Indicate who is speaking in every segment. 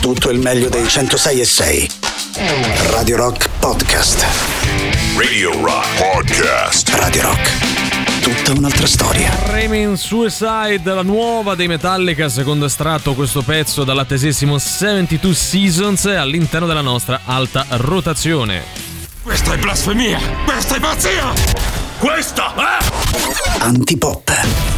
Speaker 1: tutto il meglio dei 106 e 6. Radio Rock Podcast.
Speaker 2: Radio Rock Podcast.
Speaker 1: Radio Rock. Tutta un'altra storia.
Speaker 3: Remain Suicide, la nuova dei Metallica, secondo estratto questo pezzo dall'attesissimo 72 Seasons all'interno della nostra alta rotazione.
Speaker 2: Questa è blasfemia! Questa è pazzia! Questa è...
Speaker 1: Antipop.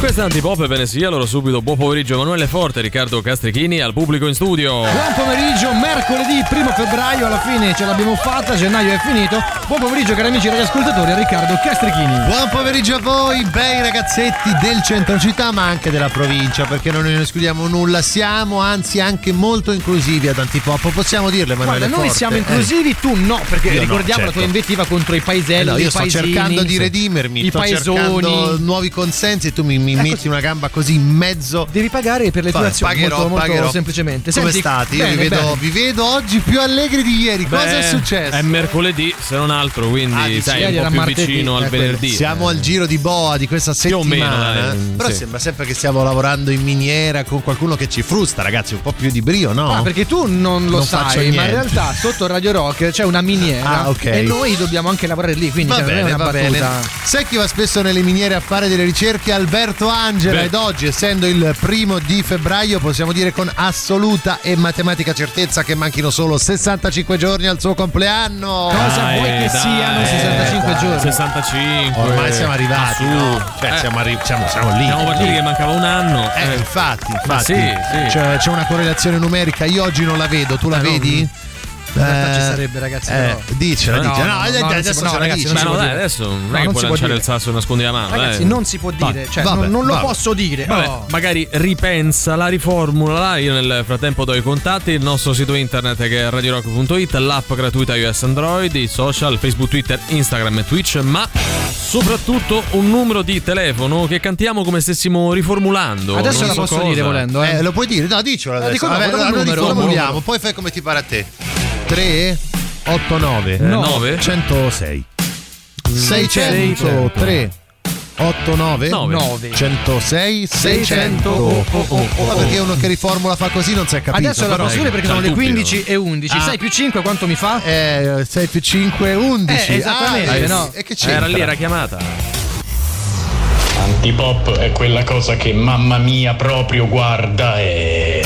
Speaker 3: Questa è Antipop e bene sia, allora subito buon pomeriggio Emanuele Forte, Riccardo Castrichini al pubblico in studio.
Speaker 4: Buon pomeriggio, mercoledì 1 febbraio, alla fine ce l'abbiamo fatta, gennaio è finito. Buon pomeriggio cari amici radioascoltatori a Riccardo Castrichini.
Speaker 5: Buon pomeriggio a voi, bei ragazzetti del centro città, ma anche della provincia, perché non ne escludiamo nulla. Siamo anzi anche molto inclusivi ad Antipop, possiamo dirle, Emanuele
Speaker 4: Guarda, noi
Speaker 5: Forte?
Speaker 4: siamo
Speaker 5: Eh.
Speaker 4: inclusivi, tu no, perché
Speaker 5: Io no,
Speaker 4: ricordiamo la tua
Speaker 5: certo.
Speaker 4: invettiva contro i paeselli,
Speaker 5: Eh no, io
Speaker 4: i
Speaker 5: sto
Speaker 4: paesini,
Speaker 5: cercando di redimermi,
Speaker 4: i
Speaker 5: sto
Speaker 4: paesoni.
Speaker 5: cercando nuovi consensi e tu mi, mi metti una gamba così in mezzo.
Speaker 4: Devi pagare per le tue azioni,
Speaker 5: pagherò,
Speaker 4: molto, molto
Speaker 5: pagherò.
Speaker 4: semplicemente.
Speaker 5: Come
Speaker 4: Senti,
Speaker 5: state? Io
Speaker 4: bene,
Speaker 5: vi, vedo, vi vedo oggi più allegri di ieri. Cosa
Speaker 3: Beh,
Speaker 5: è successo?
Speaker 3: È mercoledì, se non altro, quindi
Speaker 5: Ah, dici,
Speaker 3: sai, un po' più
Speaker 4: martedì,
Speaker 3: vicino al
Speaker 4: quello.
Speaker 3: venerdì.
Speaker 5: Siamo al giro di boa di questa
Speaker 3: Più o
Speaker 5: settimana.
Speaker 3: meno, dai,
Speaker 5: Però
Speaker 3: sì.
Speaker 5: sembra sempre che stiamo lavorando in miniera con qualcuno che ci frusta, ragazzi. Un po' più di brio, no?
Speaker 4: Ah, perché tu non lo
Speaker 5: Non
Speaker 4: sai, ma in realtà sotto Radio Rock c'è una miniera
Speaker 5: Ah, ok.
Speaker 4: e noi dobbiamo anche lavorare lì, quindi
Speaker 5: Va
Speaker 4: cioè,
Speaker 5: bene,
Speaker 4: una
Speaker 5: va bene. Sai chi va spesso nelle miniere a fare delle ricerche? Alberto Angela.
Speaker 3: Beh.
Speaker 5: Ed oggi, essendo il primo di febbraio, possiamo dire con assoluta e matematica certezza che manchino solo 65 giorni al suo compleanno.
Speaker 4: Cosa
Speaker 3: Dai,
Speaker 4: vuoi che
Speaker 3: dai,
Speaker 4: siano 65
Speaker 3: dai,
Speaker 4: giorni?
Speaker 3: 65.
Speaker 5: Ormai siamo arrivati, no? Cioè,
Speaker 3: Eh,
Speaker 5: siamo, arri- siamo, siamo lì.
Speaker 3: Siamo partiti che mancava un anno.
Speaker 5: Eh,
Speaker 3: Eh,
Speaker 5: infatti, infatti.
Speaker 3: sì, sì.
Speaker 5: C'è, c'è una correlazione numerica. Io oggi non la vedo, tu la
Speaker 4: Eh, no,
Speaker 5: vedi?
Speaker 4: in realtà ci sarebbe, ragazzi,
Speaker 5: Eh,
Speaker 4: però.
Speaker 5: dicela,
Speaker 4: No,
Speaker 5: dicela.
Speaker 4: no,
Speaker 5: No,
Speaker 4: no,
Speaker 5: eh,
Speaker 4: no,
Speaker 5: adesso
Speaker 4: no, ragazzi,
Speaker 5: dici.
Speaker 4: Non
Speaker 3: dai,
Speaker 4: dire.
Speaker 3: adesso non
Speaker 4: No,
Speaker 3: è che
Speaker 4: non
Speaker 3: puoi lanciare il sasso e nascondi la mano.
Speaker 4: Ragazzi,
Speaker 3: eh.
Speaker 4: non si può dire, cioè,
Speaker 5: vabbè,
Speaker 4: non, non lo posso dire.
Speaker 3: Vabbè,
Speaker 4: oh.
Speaker 3: magari ripensa, la riformula. Io nel frattempo do i contatti, il nostro sito internet che è radiorock.it, l'app gratuita iOS Android, i social, Facebook, Twitter, Instagram e Twitch, ma soprattutto un numero di telefono che cantiamo come stessimo riformulando.
Speaker 4: Adesso
Speaker 3: non
Speaker 4: la
Speaker 3: so
Speaker 4: posso
Speaker 3: cosa.
Speaker 4: dire volendo, eh.
Speaker 5: Eh, lo puoi dire? No, dicelo adesso.
Speaker 4: dico dopo,
Speaker 5: Vabbè, allora riformuliamo, poi fai come ti pare a te. 3 8 9
Speaker 3: No. Nove?
Speaker 5: 106 603 8 9
Speaker 3: Nove.
Speaker 4: 9.
Speaker 5: 106 600
Speaker 4: 600. Oh, oh, oh, oh.
Speaker 5: Ma perché uno che riformula fa così non si è capito
Speaker 4: Adesso la dire perché sono le
Speaker 3: Cialtupino.
Speaker 4: 15 e 11.
Speaker 5: Ah.
Speaker 4: 6 più 5 quanto mi fa?
Speaker 5: Eh, 6 più 5 11
Speaker 4: Eh, esattamente,
Speaker 5: Ah, eh,
Speaker 4: no.
Speaker 5: E che c'entra?
Speaker 3: Era lì, era chiamata.
Speaker 6: Antipop è quella cosa che mamma mia proprio guarda e...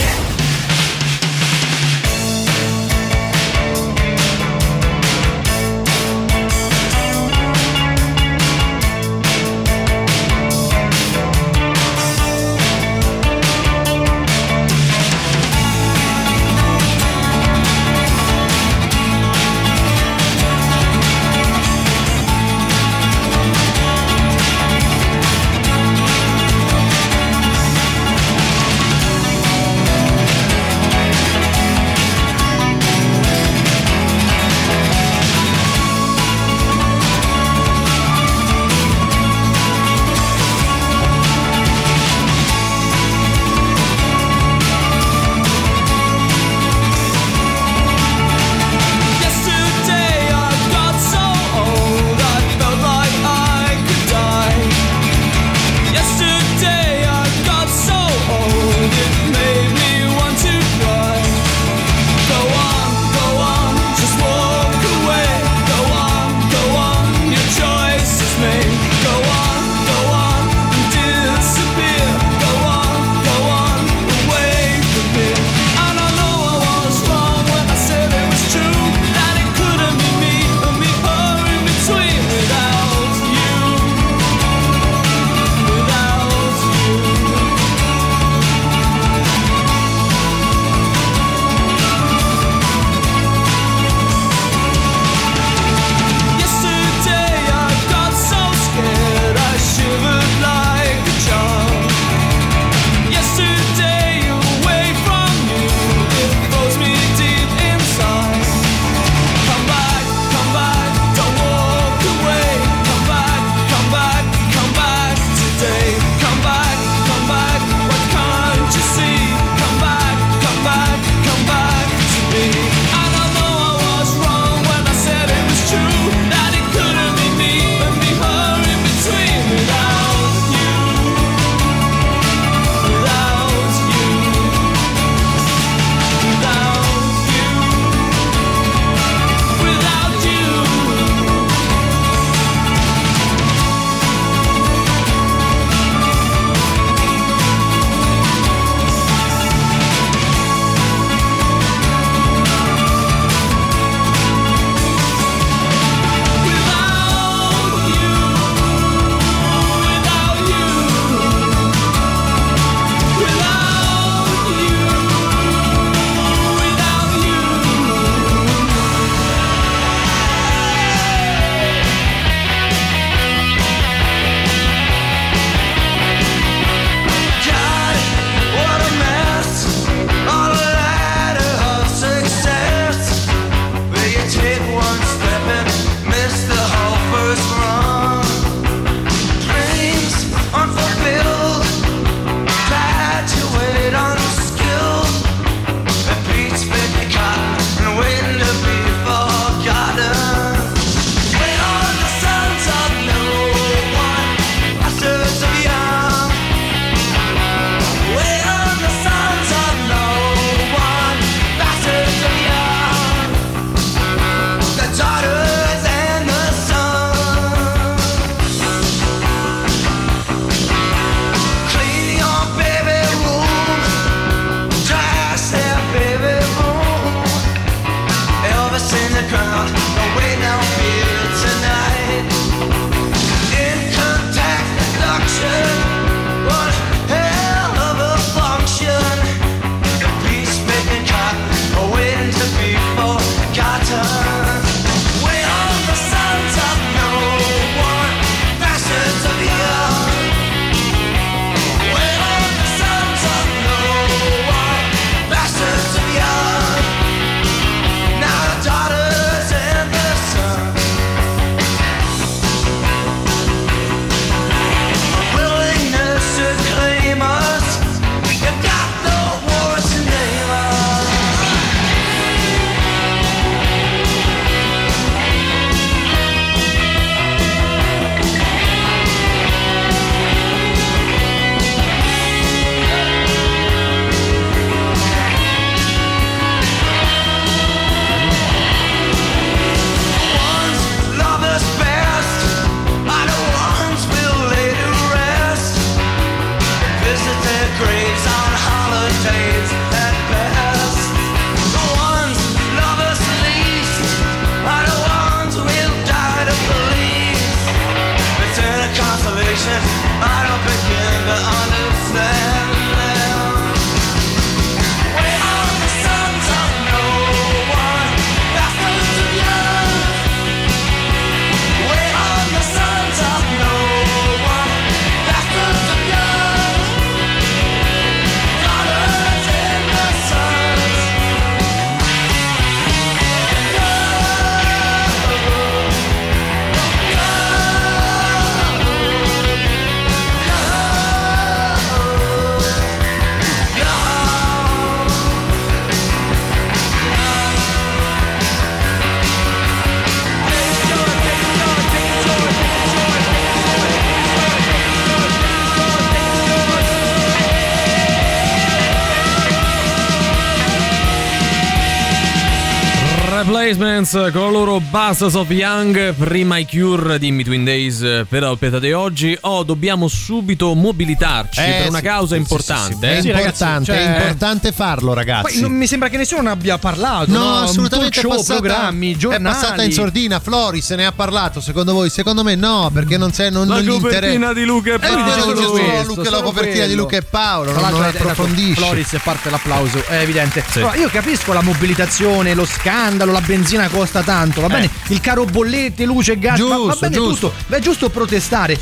Speaker 7: Blaze, man.
Speaker 3: Replacements con la loro Bastards of Young, prima i Cure di In Between Days per la di oggi. Oh, dobbiamo subito mobilitarci
Speaker 5: Eh,
Speaker 3: per una
Speaker 5: sì,
Speaker 3: causa
Speaker 5: sì,
Speaker 3: importante.
Speaker 5: sì, sì,
Speaker 3: eh.
Speaker 5: È importante,
Speaker 4: cioè-
Speaker 5: è importante farlo, ragazzi.
Speaker 4: Poi non mi sembra che nessuno ne abbia parlato.
Speaker 5: No,
Speaker 4: No,
Speaker 5: assolutamente
Speaker 4: show,
Speaker 5: è passata,
Speaker 4: programmi,
Speaker 5: è
Speaker 4: giornali.
Speaker 5: passata in sordina. Flori se ne ha parlato, secondo voi? Secondo me no, perché non, c'è, non,
Speaker 3: La
Speaker 5: non
Speaker 3: copertina di Luca e
Speaker 5: Eh,
Speaker 3: Paolo.
Speaker 5: c'è
Speaker 4: Solo questo,
Speaker 5: Luca, la copertina di
Speaker 4: quello.
Speaker 5: Luca e Paolo,
Speaker 4: Tra
Speaker 5: non,
Speaker 4: è- è
Speaker 5: approfondisce.
Speaker 4: Floris e parte l'applauso, è evidente.
Speaker 3: Sì.
Speaker 4: Allora, io capisco la mobilitazione, lo scandalo, la benzina costa tanto, va bene? Il caro bollette, luce, gas, va- va,
Speaker 5: Giusto,
Speaker 4: bene
Speaker 5: giusto.
Speaker 4: tutto. Beh, è giusto protestare.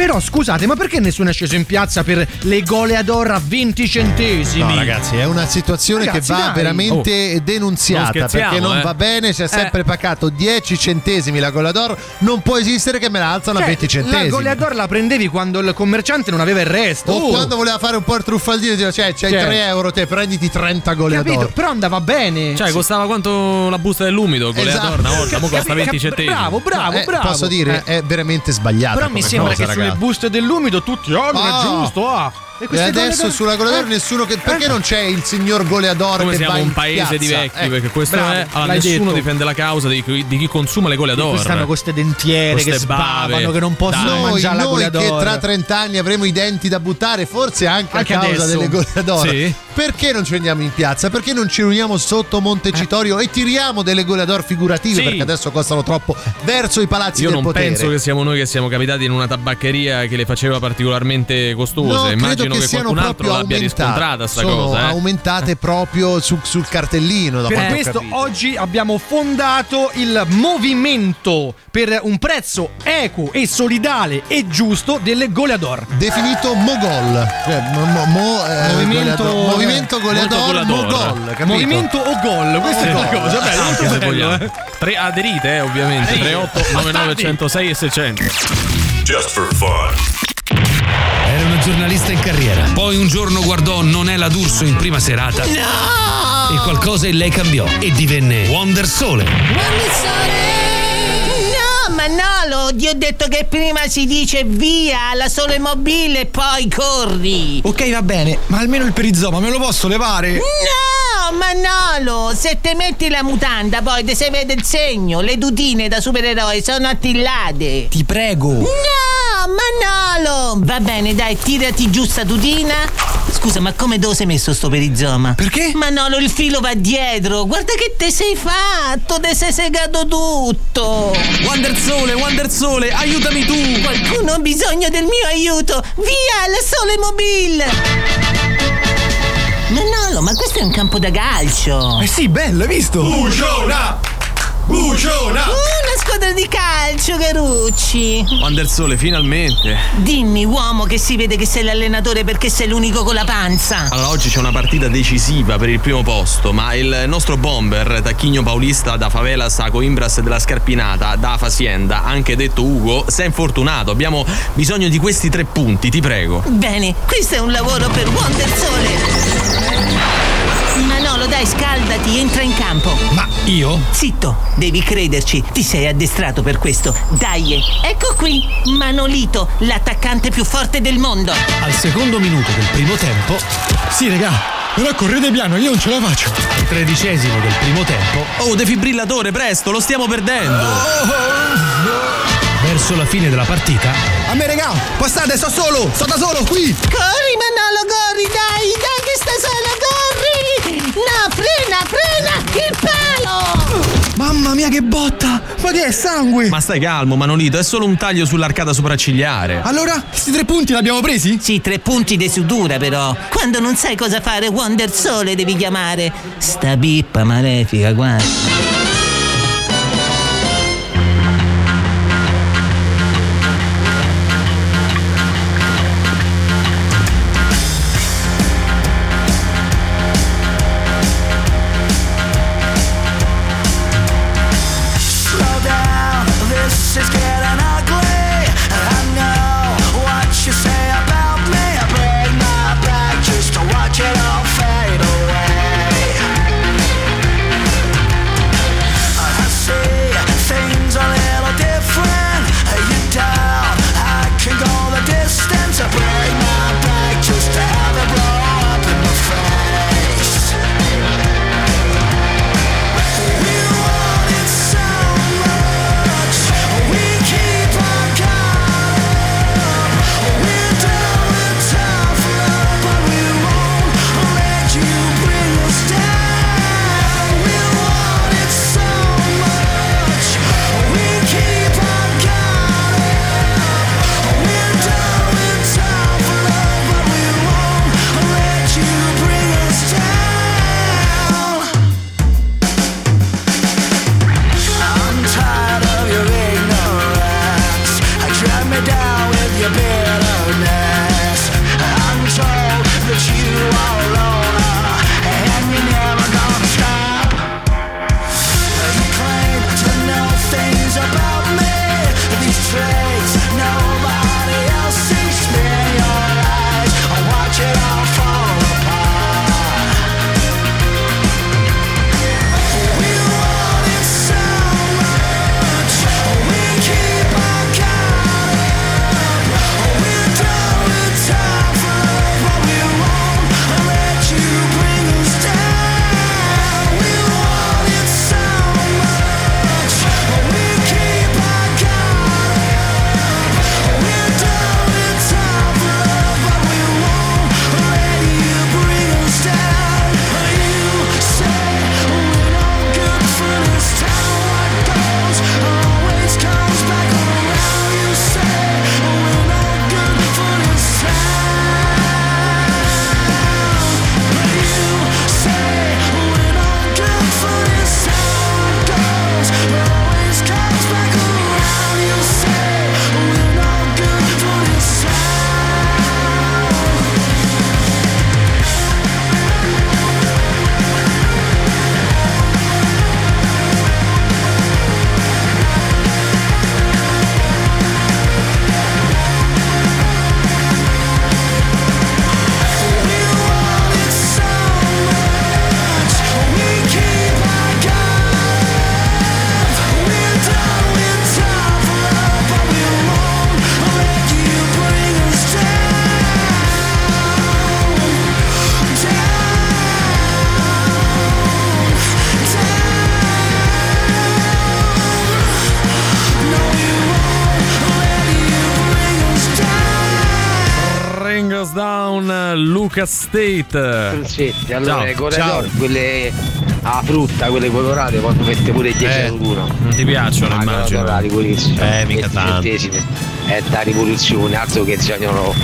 Speaker 4: Però scusate, ma perché nessuno è sceso in piazza per le goleador a 20 centesimi?
Speaker 5: No, ragazzi, è una situazione
Speaker 4: Ragazzi,
Speaker 5: che va
Speaker 4: dai.
Speaker 5: veramente denunziata
Speaker 3: Non
Speaker 5: perché non
Speaker 3: eh.
Speaker 5: va bene. C'è sempre pagato 10 centesimi la Golador. Non può esistere che me la alzano a
Speaker 4: Cioè,
Speaker 5: 20 centesimi.
Speaker 4: La goleador la prendevi quando il commerciante non aveva il resto.
Speaker 5: o
Speaker 4: Oh,
Speaker 5: quando voleva fare un po' il truffaldino, diceva: Cioè, c'hai
Speaker 4: Cioè.
Speaker 5: 3 euro, te prenditi 30
Speaker 4: capito?
Speaker 5: Goleador.
Speaker 4: Però andava bene.
Speaker 3: Cioè, costava quanto la busta dell'umido
Speaker 5: Esatto.
Speaker 3: le adorna una volta, mo costa
Speaker 4: Capi-
Speaker 3: 20
Speaker 4: capi-
Speaker 3: centesimi.
Speaker 4: Bravo, bravo,
Speaker 5: Eh,
Speaker 4: bravo.
Speaker 5: Posso dire,
Speaker 4: Eh.
Speaker 5: è veramente sbagliata.
Speaker 4: Però mi sembra
Speaker 5: cosa,
Speaker 4: che sulle
Speaker 5: ragazzi.
Speaker 4: buste dell'umido tutti, oh, non
Speaker 5: Ah.
Speaker 4: è giusto, ah.
Speaker 5: E
Speaker 4: queste
Speaker 5: adesso
Speaker 4: goleador-
Speaker 5: sulla Goleador
Speaker 4: Eh.
Speaker 5: nessuno che. Perché
Speaker 4: Eh.
Speaker 5: non c'è il signor goleador
Speaker 3: Come
Speaker 5: che
Speaker 3: siamo
Speaker 5: va
Speaker 3: un
Speaker 5: in
Speaker 3: paese di
Speaker 5: piazza?
Speaker 3: vecchi,
Speaker 5: Eh,
Speaker 3: perché questo
Speaker 4: bravo,
Speaker 3: è. Allora, nessuno
Speaker 4: detto.
Speaker 3: difende la causa di, chi- di chi consuma le goleador.
Speaker 4: Qui stanno queste dentiere
Speaker 3: Queste
Speaker 4: che sbavano,
Speaker 3: bave.
Speaker 4: che non possono
Speaker 3: Dai.
Speaker 5: Noi,
Speaker 4: mangiare la
Speaker 5: noi che
Speaker 4: goleador.
Speaker 5: tra 30 anni avremo i denti da buttare, forse anche,
Speaker 4: Anche
Speaker 5: a causa
Speaker 4: adesso.
Speaker 5: delle goleador.
Speaker 3: Sì.
Speaker 5: Perché non ci andiamo in piazza? Perché non ci riuniamo sotto Montecitorio e tiriamo delle goleador figurative?
Speaker 3: Sì.
Speaker 5: Perché adesso costano troppo verso i palazzi
Speaker 3: Io
Speaker 5: del
Speaker 3: non
Speaker 5: potere.
Speaker 3: penso che siamo noi che siamo capitati in una tabaccheria che le faceva particolarmente costose.
Speaker 5: No, credo
Speaker 3: Immagino
Speaker 5: che
Speaker 3: che,
Speaker 5: siano
Speaker 3: qualcun altro
Speaker 5: proprio
Speaker 3: l'abbia
Speaker 5: aumentate.
Speaker 3: riscontrata sta
Speaker 5: Sono
Speaker 3: cosa. Eh.
Speaker 5: aumentate proprio su- sul cartellino. Da
Speaker 4: Per questo oggi abbiamo fondato il movimento per un prezzo equo e solidale e giusto delle goleador.
Speaker 5: definito Mogol. Cioè, mo- mo- mo- eh,
Speaker 4: Movimento-
Speaker 5: goleador- movimento goleador,
Speaker 3: goleador.
Speaker 5: Mogol. capito?
Speaker 4: Movimento o gol, questa è la
Speaker 5: Gol.
Speaker 4: cosa, bello,
Speaker 3: Anche
Speaker 4: molto
Speaker 3: se
Speaker 4: bello,
Speaker 3: vogliamo.
Speaker 4: eh.
Speaker 3: Tre aderite, eh, ovviamente. 38 99 106 e 600.
Speaker 2: Just for fun.
Speaker 7: Era una giornalista in carriera. Poi un giorno guardò Nonella D'Urso in prima serata. E qualcosa in lei cambiò e divenne Wonder Sole.
Speaker 8: No, Manolo, ti ho detto che prima si dice via alla sole mobile e poi corri.
Speaker 9: Ok, va bene, ma almeno il perizoma me lo posso levare?
Speaker 8: No, Manolo, se te metti la mutanda poi te si vede il segno, le dutine da supereroe sono attillate.
Speaker 9: Ti prego.
Speaker 8: No, Manolo! Va bene, dai, tirati giù sta tutina. Scusa, ma come dove sei messo sto perizoma?
Speaker 9: Perché?
Speaker 8: Manolo, il filo va dietro. Guarda che te sei fatto, te sei segato tutto.
Speaker 9: Wonder Sole, Wonder Sole, aiutami tu!
Speaker 8: Qualcuno ha bisogno del mio aiuto! Via, la sole mobile! Manolo, ma questo è un campo da calcio!
Speaker 9: Eh sì, bello, hai visto?
Speaker 2: Buciona! Buciona!
Speaker 8: Una squadra di calcio, Carucci!
Speaker 3: Wonder Sole, finalmente.
Speaker 8: Dimmi, uomo, che si vede che sei l'allenatore perché sei l'unico con la panza!
Speaker 3: Allora, oggi c'è una partita decisiva per il primo posto, ma il nostro bomber, Tacchigno Paulista da Favelas a Coimbras della Scarpinata, da Fasienda, anche detto Ugo, è infortunato. Abbiamo bisogno di questi tre punti, ti prego.
Speaker 8: Bene, questo è un lavoro per Wonder Sole! Manolo, dai, scaldati, entra in campo!
Speaker 9: Ma io?
Speaker 8: Zitto, devi crederci, ti sei addestrato per questo. Dai, ecco qui, Manolito, l'attaccante più forte del mondo.
Speaker 7: Al secondo minuto del primo tempo,
Speaker 9: Sì, raga, però correte piano, io non ce la faccio.
Speaker 7: al tredicesimo del primo tempo,
Speaker 3: Oh, defibrillatore, presto, lo stiamo perdendo.
Speaker 7: verso la fine della partita,
Speaker 9: A me, raga, passate, sto solo, sto da solo, qui!
Speaker 8: Corri, Manolo, corri, dai, dai che sta sola, corri! No, frena, frena, il palo!
Speaker 9: Mamma mia, che botta! Ma che è sangue?
Speaker 3: Ma stai calmo, Manolito, è solo un taglio sull'arcata sopraccigliare.
Speaker 9: Allora, questi tre punti li abbiamo presi?
Speaker 8: Sì, tre punti di sutura però. Quando non sai cosa fare, Wonder Sole devi chiamare. Sta pippa malefica, guarda.
Speaker 3: State.
Speaker 10: Struzzetti, allora
Speaker 3: Ciao.
Speaker 10: le corridor,
Speaker 3: Ciao.
Speaker 10: quelle a frutta, quelle colorate, quando mette pure 10
Speaker 3: Eh,
Speaker 10: euro.
Speaker 3: non ti piacciono,
Speaker 10: Ah,
Speaker 3: immagino.
Speaker 10: colorati.
Speaker 5: Eh, mica
Speaker 10: 20
Speaker 5: tanto.
Speaker 10: È da rivoluzione, altro che zagnolo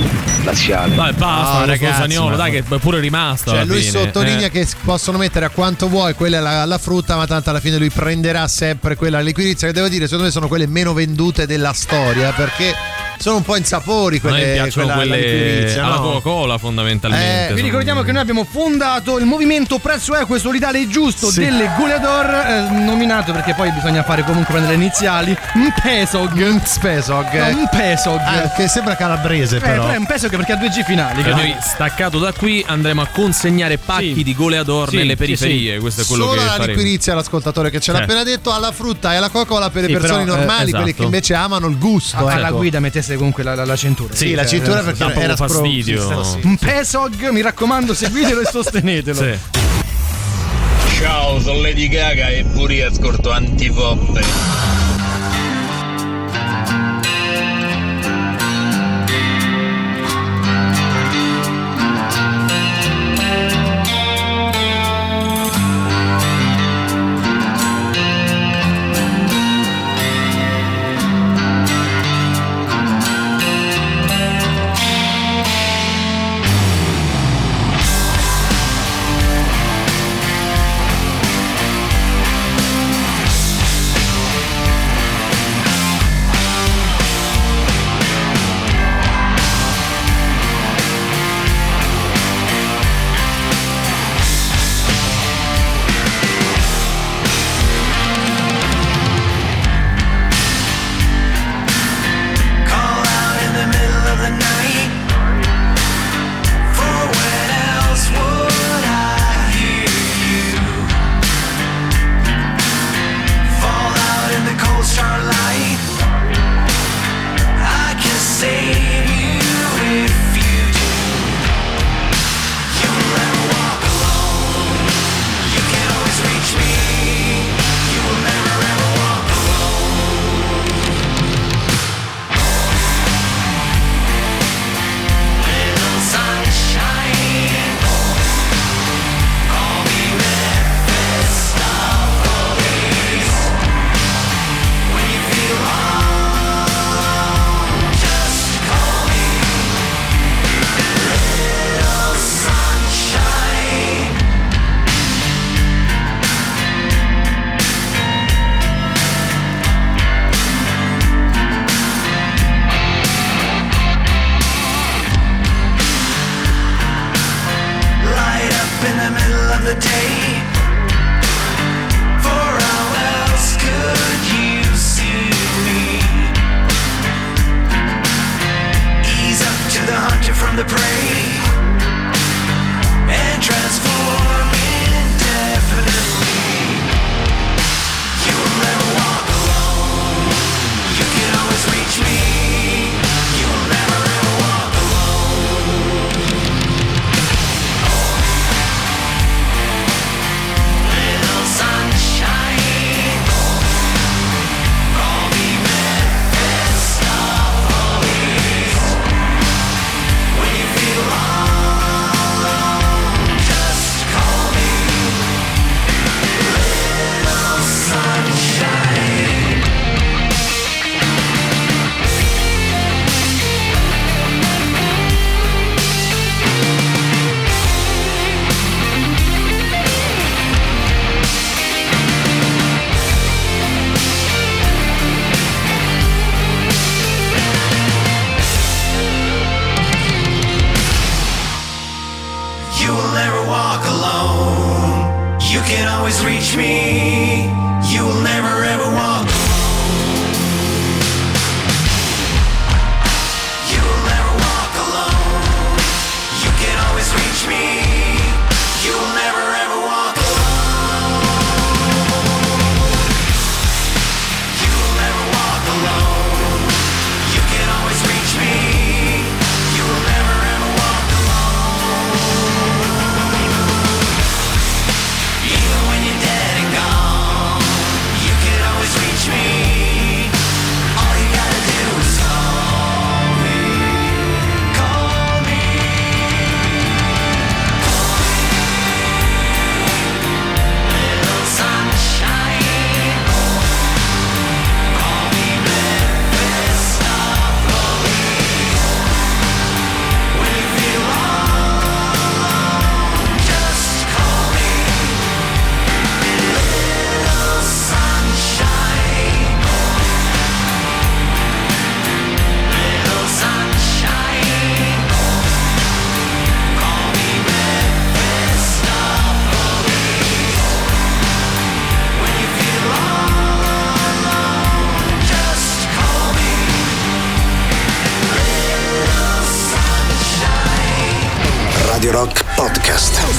Speaker 10: laziale.
Speaker 3: Dai, basta,
Speaker 5: No,
Speaker 3: ragazzi, Zagnolo,
Speaker 5: ma-
Speaker 3: dai, che è pure rimasto.
Speaker 5: Cioè,
Speaker 3: alla
Speaker 5: lui
Speaker 3: fine.
Speaker 5: sottolinea
Speaker 3: Eh.
Speaker 5: che possono mettere a quanto vuoi quella è la, la frutta, ma tanto alla fine lui prenderà sempre quella liquirizia. Che devo dire, secondo me sono quelle meno vendute della storia perché sono un po' insapori
Speaker 3: A
Speaker 5: quelle,
Speaker 3: me piacciono
Speaker 5: quella- la
Speaker 3: quelle alla
Speaker 5: no?
Speaker 3: Coca-Cola, fondamentalmente.
Speaker 5: Eh,
Speaker 4: Vi ricordiamo che noi abbiamo fondato il movimento prezzo equo e solidale e giusto
Speaker 5: Sì.
Speaker 4: delle Goleador, eh, nominato perché poi bisogna fare comunque prendere le iniziali, Mpesog.
Speaker 5: Spesog.
Speaker 4: No, Mpesog.
Speaker 5: Ah, che sembra calabrese
Speaker 4: Eh,
Speaker 5: però.
Speaker 4: però è un Pesog perché ha due G finali.
Speaker 3: Cioè, noi staccato da qui andremo a consegnare pacchi
Speaker 4: Sì.
Speaker 3: di goleador
Speaker 4: Sì,
Speaker 3: nelle periferie.
Speaker 4: sì.
Speaker 3: Questo è quello
Speaker 5: Solo
Speaker 3: che
Speaker 5: la
Speaker 3: faremo.
Speaker 5: liquirizia all'ascoltatore che ce l'ha
Speaker 3: Certo.
Speaker 5: appena detto, alla frutta e alla Coca-Cola per
Speaker 4: Sì,
Speaker 5: le persone
Speaker 4: però, eh,
Speaker 5: normali, quelli
Speaker 3: esatto.
Speaker 5: che invece amano il gusto.
Speaker 4: alla
Speaker 5: ecco.
Speaker 4: guida mettesse comunque la, la- la cintura.
Speaker 5: Sì, la cintura perché era spro-
Speaker 3: fastidio.
Speaker 5: sì, sì.
Speaker 4: Un Pesog, mi raccomando, seguitelo e sostenetelo.
Speaker 3: Sì.
Speaker 1: Ciao, sono Lady Gaga e pure io ascolto antipoppe.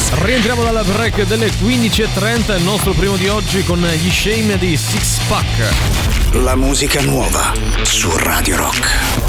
Speaker 3: Rientriamo dalla break delle 15.30, il nostro primo di oggi con gli shame di Six Pack.
Speaker 1: La musica nuova su Radio Rock.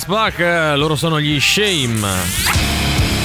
Speaker 11: Pack,
Speaker 3: eh, loro sono gli Shame.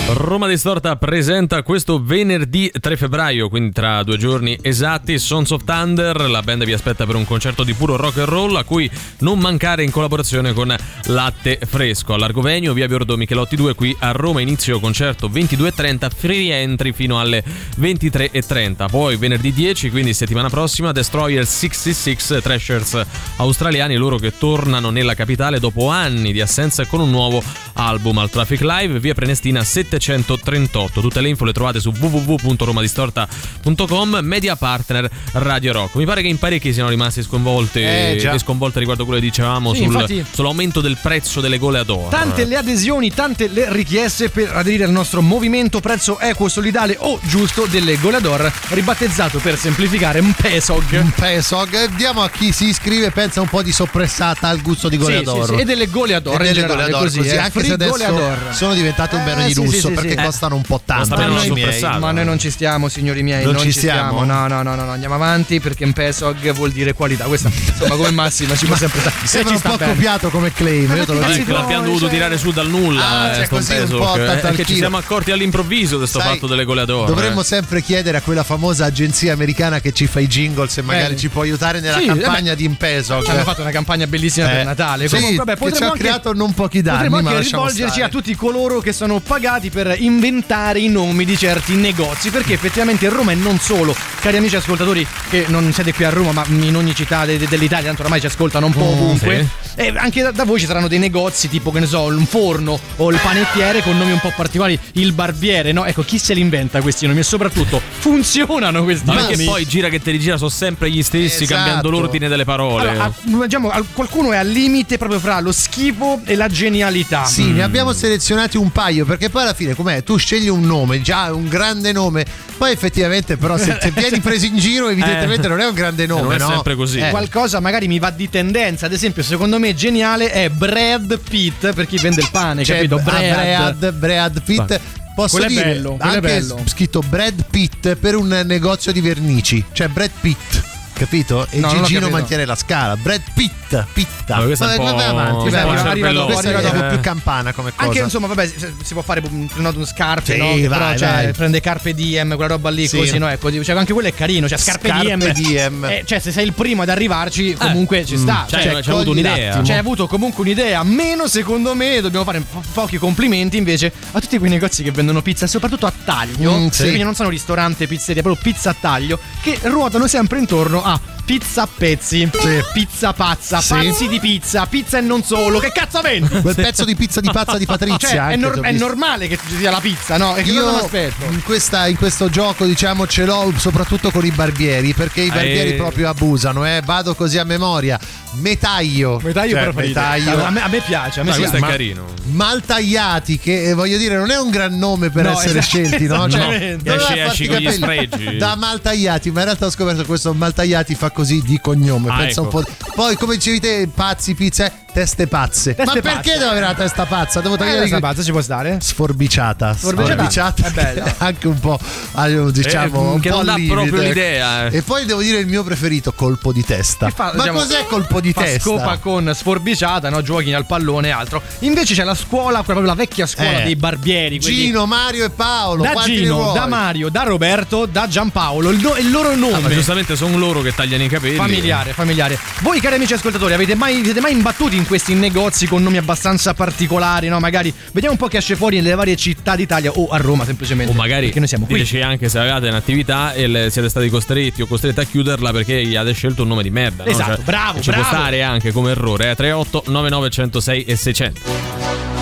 Speaker 3: Roma Distorta presenta questo venerdì 3 febbraio, quindi tra due giorni esatti, Sons of Thunder. La band vi aspetta per un concerto di puro rock and roll a cui non mancare in collaborazione con Latte Fresco. All'Argovenio, via Biordo Michelotti 2, qui a Roma inizio concerto 22.30, free entry fino alle 23.30. Poi venerdì 10, quindi settimana prossima, Destroyer 66 Thrashers australiani, loro che tornano nella capitale dopo anni di assenza con un nuovo album al Traffic Live, via Prenestina 738. Tutte le info le trovate su www.romadistorta.com, media partner Radio Rock. Mi pare che in parecchi siano rimasti sconvolti
Speaker 4: Eh,
Speaker 3: e sconvolte riguardo quello che dicevamo
Speaker 4: Sì,
Speaker 3: sul-
Speaker 4: infatti-
Speaker 3: sull'aumento del prezzo delle gole ad oro.
Speaker 4: Tante le adesioni, tante le richieste per aderire al nostro movimento prezzo equo solidale o giusto delle Goleador, ribattezzato per semplificare MPESOG.
Speaker 5: Un pesog. Eh, Diamo a chi si iscrive pensa un po' di soppressata al gusto di
Speaker 4: Sì,
Speaker 5: Goleador.
Speaker 4: sì, sì, e delle Goleador
Speaker 5: E
Speaker 4: in
Speaker 5: delle
Speaker 4: generale,
Speaker 5: Goleador,
Speaker 4: così,
Speaker 5: così,
Speaker 4: eh.
Speaker 5: anche
Speaker 4: Free
Speaker 5: se adesso
Speaker 4: Goleador.
Speaker 5: sono diventate un bene
Speaker 4: Eh,
Speaker 5: di
Speaker 4: sì,
Speaker 5: lusso
Speaker 4: sì,
Speaker 5: perché
Speaker 4: sì.
Speaker 5: costano un po' tanto. Miei.
Speaker 3: soppressata.
Speaker 4: Ma noi non ci stiamo, signori miei.
Speaker 5: Non
Speaker 4: Non,
Speaker 5: ci
Speaker 4: ci
Speaker 5: stiamo?
Speaker 4: stiamo. No, no, no, no, no, andiamo avanti perché MPESOG vuol dire qualità. Questa, insomma, come massima ci può sempre stare.
Speaker 5: Mi sembra
Speaker 4: ci
Speaker 5: un
Speaker 4: sta
Speaker 5: po'
Speaker 4: bene.
Speaker 5: copiato come claim. Io te lo dico.
Speaker 3: l'abbiamo dovuto
Speaker 4: cioè-
Speaker 3: tirare su dal nulla.
Speaker 5: Cioè, così un po'
Speaker 3: che ci siamo accorti all'improvviso di questo fatto delle gole ad oro.
Speaker 5: Dovremmo
Speaker 3: eh.
Speaker 5: sempre chiedere a quella famosa agenzia americana che ci fa i jingle se magari
Speaker 4: Eh.
Speaker 5: ci può aiutare nella campagna di Impesog.
Speaker 4: Hanno fatto una campagna bellissima per Natale.
Speaker 5: sì,
Speaker 4: Comunque, vabbè, potremmo
Speaker 5: ha creato non pochi danni,
Speaker 4: Potremmo
Speaker 5: ma
Speaker 4: anche rivolgerci a tutti coloro che sono pagati per inventare i nomi di certi negozi, perché effettivamente Roma e non solo, cari amici ascoltatori che non siete qui a Roma, ma in ogni città de- de- dell'Italia, tanto ormai ci ascoltano un po'
Speaker 3: Mm,
Speaker 4: ovunque.
Speaker 3: sì.
Speaker 4: E anche da, da voi ci saranno dei negozi tipo, che ne so, un forno o il panettiere con nomi un po' particolari, il barbiere, no? Ecco, chi se li inventa questi nomi? E soprattutto, funzionano questi
Speaker 3: Ma
Speaker 4: nomi?
Speaker 3: perché poi gira che te li gira sono sempre gli stessi,
Speaker 5: Esatto.
Speaker 3: cambiando l'ordine delle parole.
Speaker 4: Allora, a- diciamo, al- qualcuno è al limite proprio fra lo schifo e la genialità.
Speaker 5: Sì, ne abbiamo selezionati un paio perché poi alla fine com'è? Tu scegli un nome, già un grande nome, poi effettivamente però se, se vieni preso in giro evidentemente
Speaker 3: Eh.
Speaker 5: non è un grande nome,
Speaker 3: Non è
Speaker 5: no?
Speaker 3: sempre così.
Speaker 5: Eh.
Speaker 4: Qualcosa magari mi va di tendenza, ad esempio, secondo me geniale è Brad Pitt per chi vende il pane,
Speaker 5: Cioè,
Speaker 4: capito?
Speaker 5: ah, Brad, Brad Pitt.
Speaker 4: Va.
Speaker 5: Posso
Speaker 4: Quello è
Speaker 5: dire
Speaker 4: bello, quello è
Speaker 5: anche
Speaker 4: bello.
Speaker 5: scritto Brad Pitt per un negozio di vernici, cioè Brad Pitt. Capito? E
Speaker 4: No,
Speaker 5: Gigino mantiene la scala. Brad Pitt, Pitta.
Speaker 3: Ma questo è un
Speaker 5: Vabbè,
Speaker 3: po'-
Speaker 5: avanti,
Speaker 3: un
Speaker 5: vai
Speaker 3: po'
Speaker 5: avanti.
Speaker 3: cervelloso.
Speaker 5: Questa
Speaker 4: arriva
Speaker 3: dopo.
Speaker 5: più campana come cosa.
Speaker 4: Anche insomma, vabbè, si, può fare no, un scarpe,
Speaker 5: Sì,
Speaker 4: no?
Speaker 5: Vai,
Speaker 4: però cioè, prende carpe diem, quella roba lì,
Speaker 5: Sì.
Speaker 4: così, no? Ecco, cioè, anche quello è carino, cioè scarpe,
Speaker 5: Scarpe
Speaker 4: diem.
Speaker 5: diem.
Speaker 4: Eh, cioè, se sei il primo ad arrivarci, comunque ci sta.
Speaker 3: cioè,
Speaker 4: Cioè,
Speaker 3: c'è avuto un'idea.
Speaker 4: Cioè, hai avuto comunque un'idea. Meno, secondo me, dobbiamo fare po- pochi complimenti invece a tutti quei negozi che vendono pizza, soprattutto a taglio.
Speaker 5: Mm, sì.
Speaker 4: Quindi non sono ristorante, pizzeria, proprio pizza a taglio, che ruotano sempre intorno pizza a pezzi, pizza pazza,
Speaker 5: Sì.
Speaker 4: pazzi di pizza, pizza e non solo. Che cazzo vendi?
Speaker 5: Quel pezzo di pizza di pazza di Patrizia.
Speaker 4: Cioè, è, nor- è normale che ci sia la pizza, no? E
Speaker 5: Io
Speaker 4: aspetto?
Speaker 5: in, questa- in questo gioco diciamo ce l'ho soprattutto con i barbieri perché i barbieri
Speaker 3: Eh.
Speaker 5: proprio abusano eh. vado così a memoria metaglio
Speaker 4: Metaglio
Speaker 5: Cioè,
Speaker 4: preferito.
Speaker 5: metaglio.
Speaker 4: A me, a me piace, a me
Speaker 3: Dai,
Speaker 4: sì.
Speaker 3: questo è
Speaker 5: ma-
Speaker 3: carino.
Speaker 5: Maltagliati che eh, voglio dire non è un gran nome per
Speaker 4: No,
Speaker 5: essere
Speaker 4: esatto,
Speaker 5: scelti no? Cioè, doveva
Speaker 3: Esci- esci con gli sfregi.
Speaker 5: da Maltagliati ma in realtà ho scoperto che questo Maltagliati fa così di cognome
Speaker 3: Ah,
Speaker 5: pensa
Speaker 3: ecco.
Speaker 5: un po' poi come dicevi te pazzi pizza eh, teste pazze
Speaker 4: Teste
Speaker 5: ma perché
Speaker 4: pazze.
Speaker 5: devo avere la testa pazza devo
Speaker 4: Eh,
Speaker 5: tagliare
Speaker 4: questa
Speaker 5: i-
Speaker 4: pazza ci può stare?
Speaker 5: sforbiciata
Speaker 4: Sforbiciata? È bella.
Speaker 5: anche un po' ah, diciamo
Speaker 3: Eh,
Speaker 5: un
Speaker 3: che
Speaker 5: po'
Speaker 3: non
Speaker 5: limite,
Speaker 3: proprio
Speaker 5: ecco.
Speaker 3: l'idea, eh.
Speaker 5: e poi devo dire il mio preferito colpo di testa
Speaker 4: fa,
Speaker 5: ma
Speaker 4: diciamo,
Speaker 5: cos'è colpo di
Speaker 4: fa
Speaker 5: testa
Speaker 4: scopa con sforbiciata, no? Giochi al pallone e altro. Invece c'è la scuola, proprio la vecchia scuola
Speaker 5: Eh.
Speaker 4: dei barbieri. quelli-
Speaker 5: Gino Mario e Paolo
Speaker 4: da Gino, da Mario, da Roberto, da Giampaolo. Il, no- il loro
Speaker 3: Ah,
Speaker 4: nome.
Speaker 3: ma giustamente sono loro che tagliano i capelli.
Speaker 4: Familiare, familiare. Voi, cari amici ascoltatori, avete mai, siete mai imbattuti in questi negozi con nomi abbastanza particolari, no? Magari vediamo un po' che esce fuori nelle varie città d'Italia o a Roma semplicemente.
Speaker 3: O magari
Speaker 4: Perché noi siamo qui.
Speaker 3: diteci anche se avevate un'attività e siete stati costretti o costretti a chiuderla perché gli avete scelto un nome di merda. no?
Speaker 4: Esatto,
Speaker 3: Cioè,
Speaker 4: bravo,
Speaker 3: Ci
Speaker 4: bravo.
Speaker 3: può stare anche come errore. Eh? 38 99 106 e 600.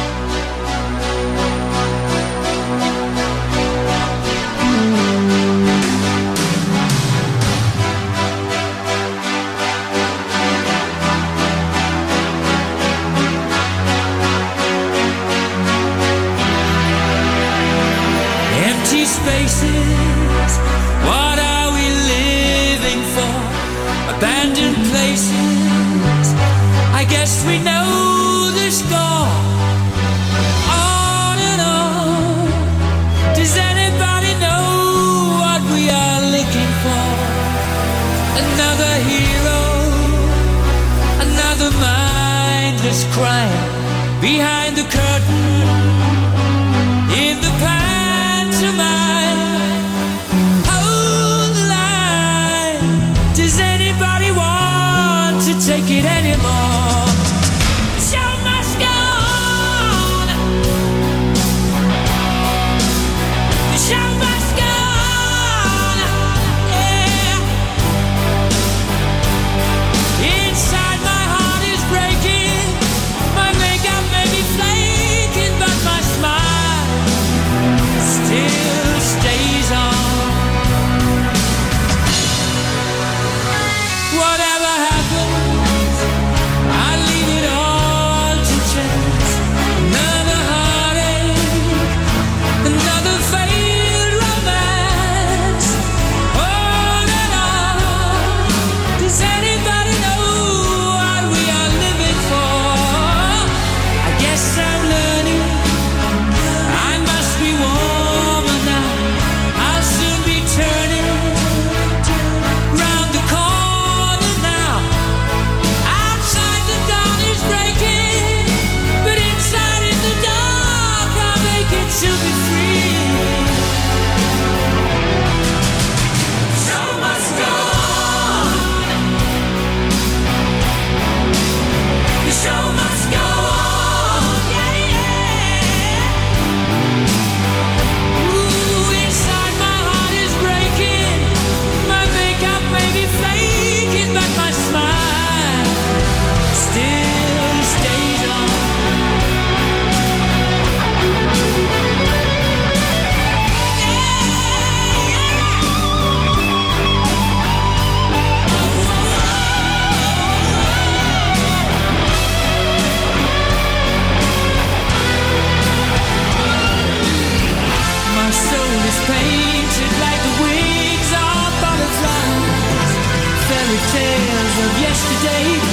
Speaker 12: crying. Behind
Speaker 1: day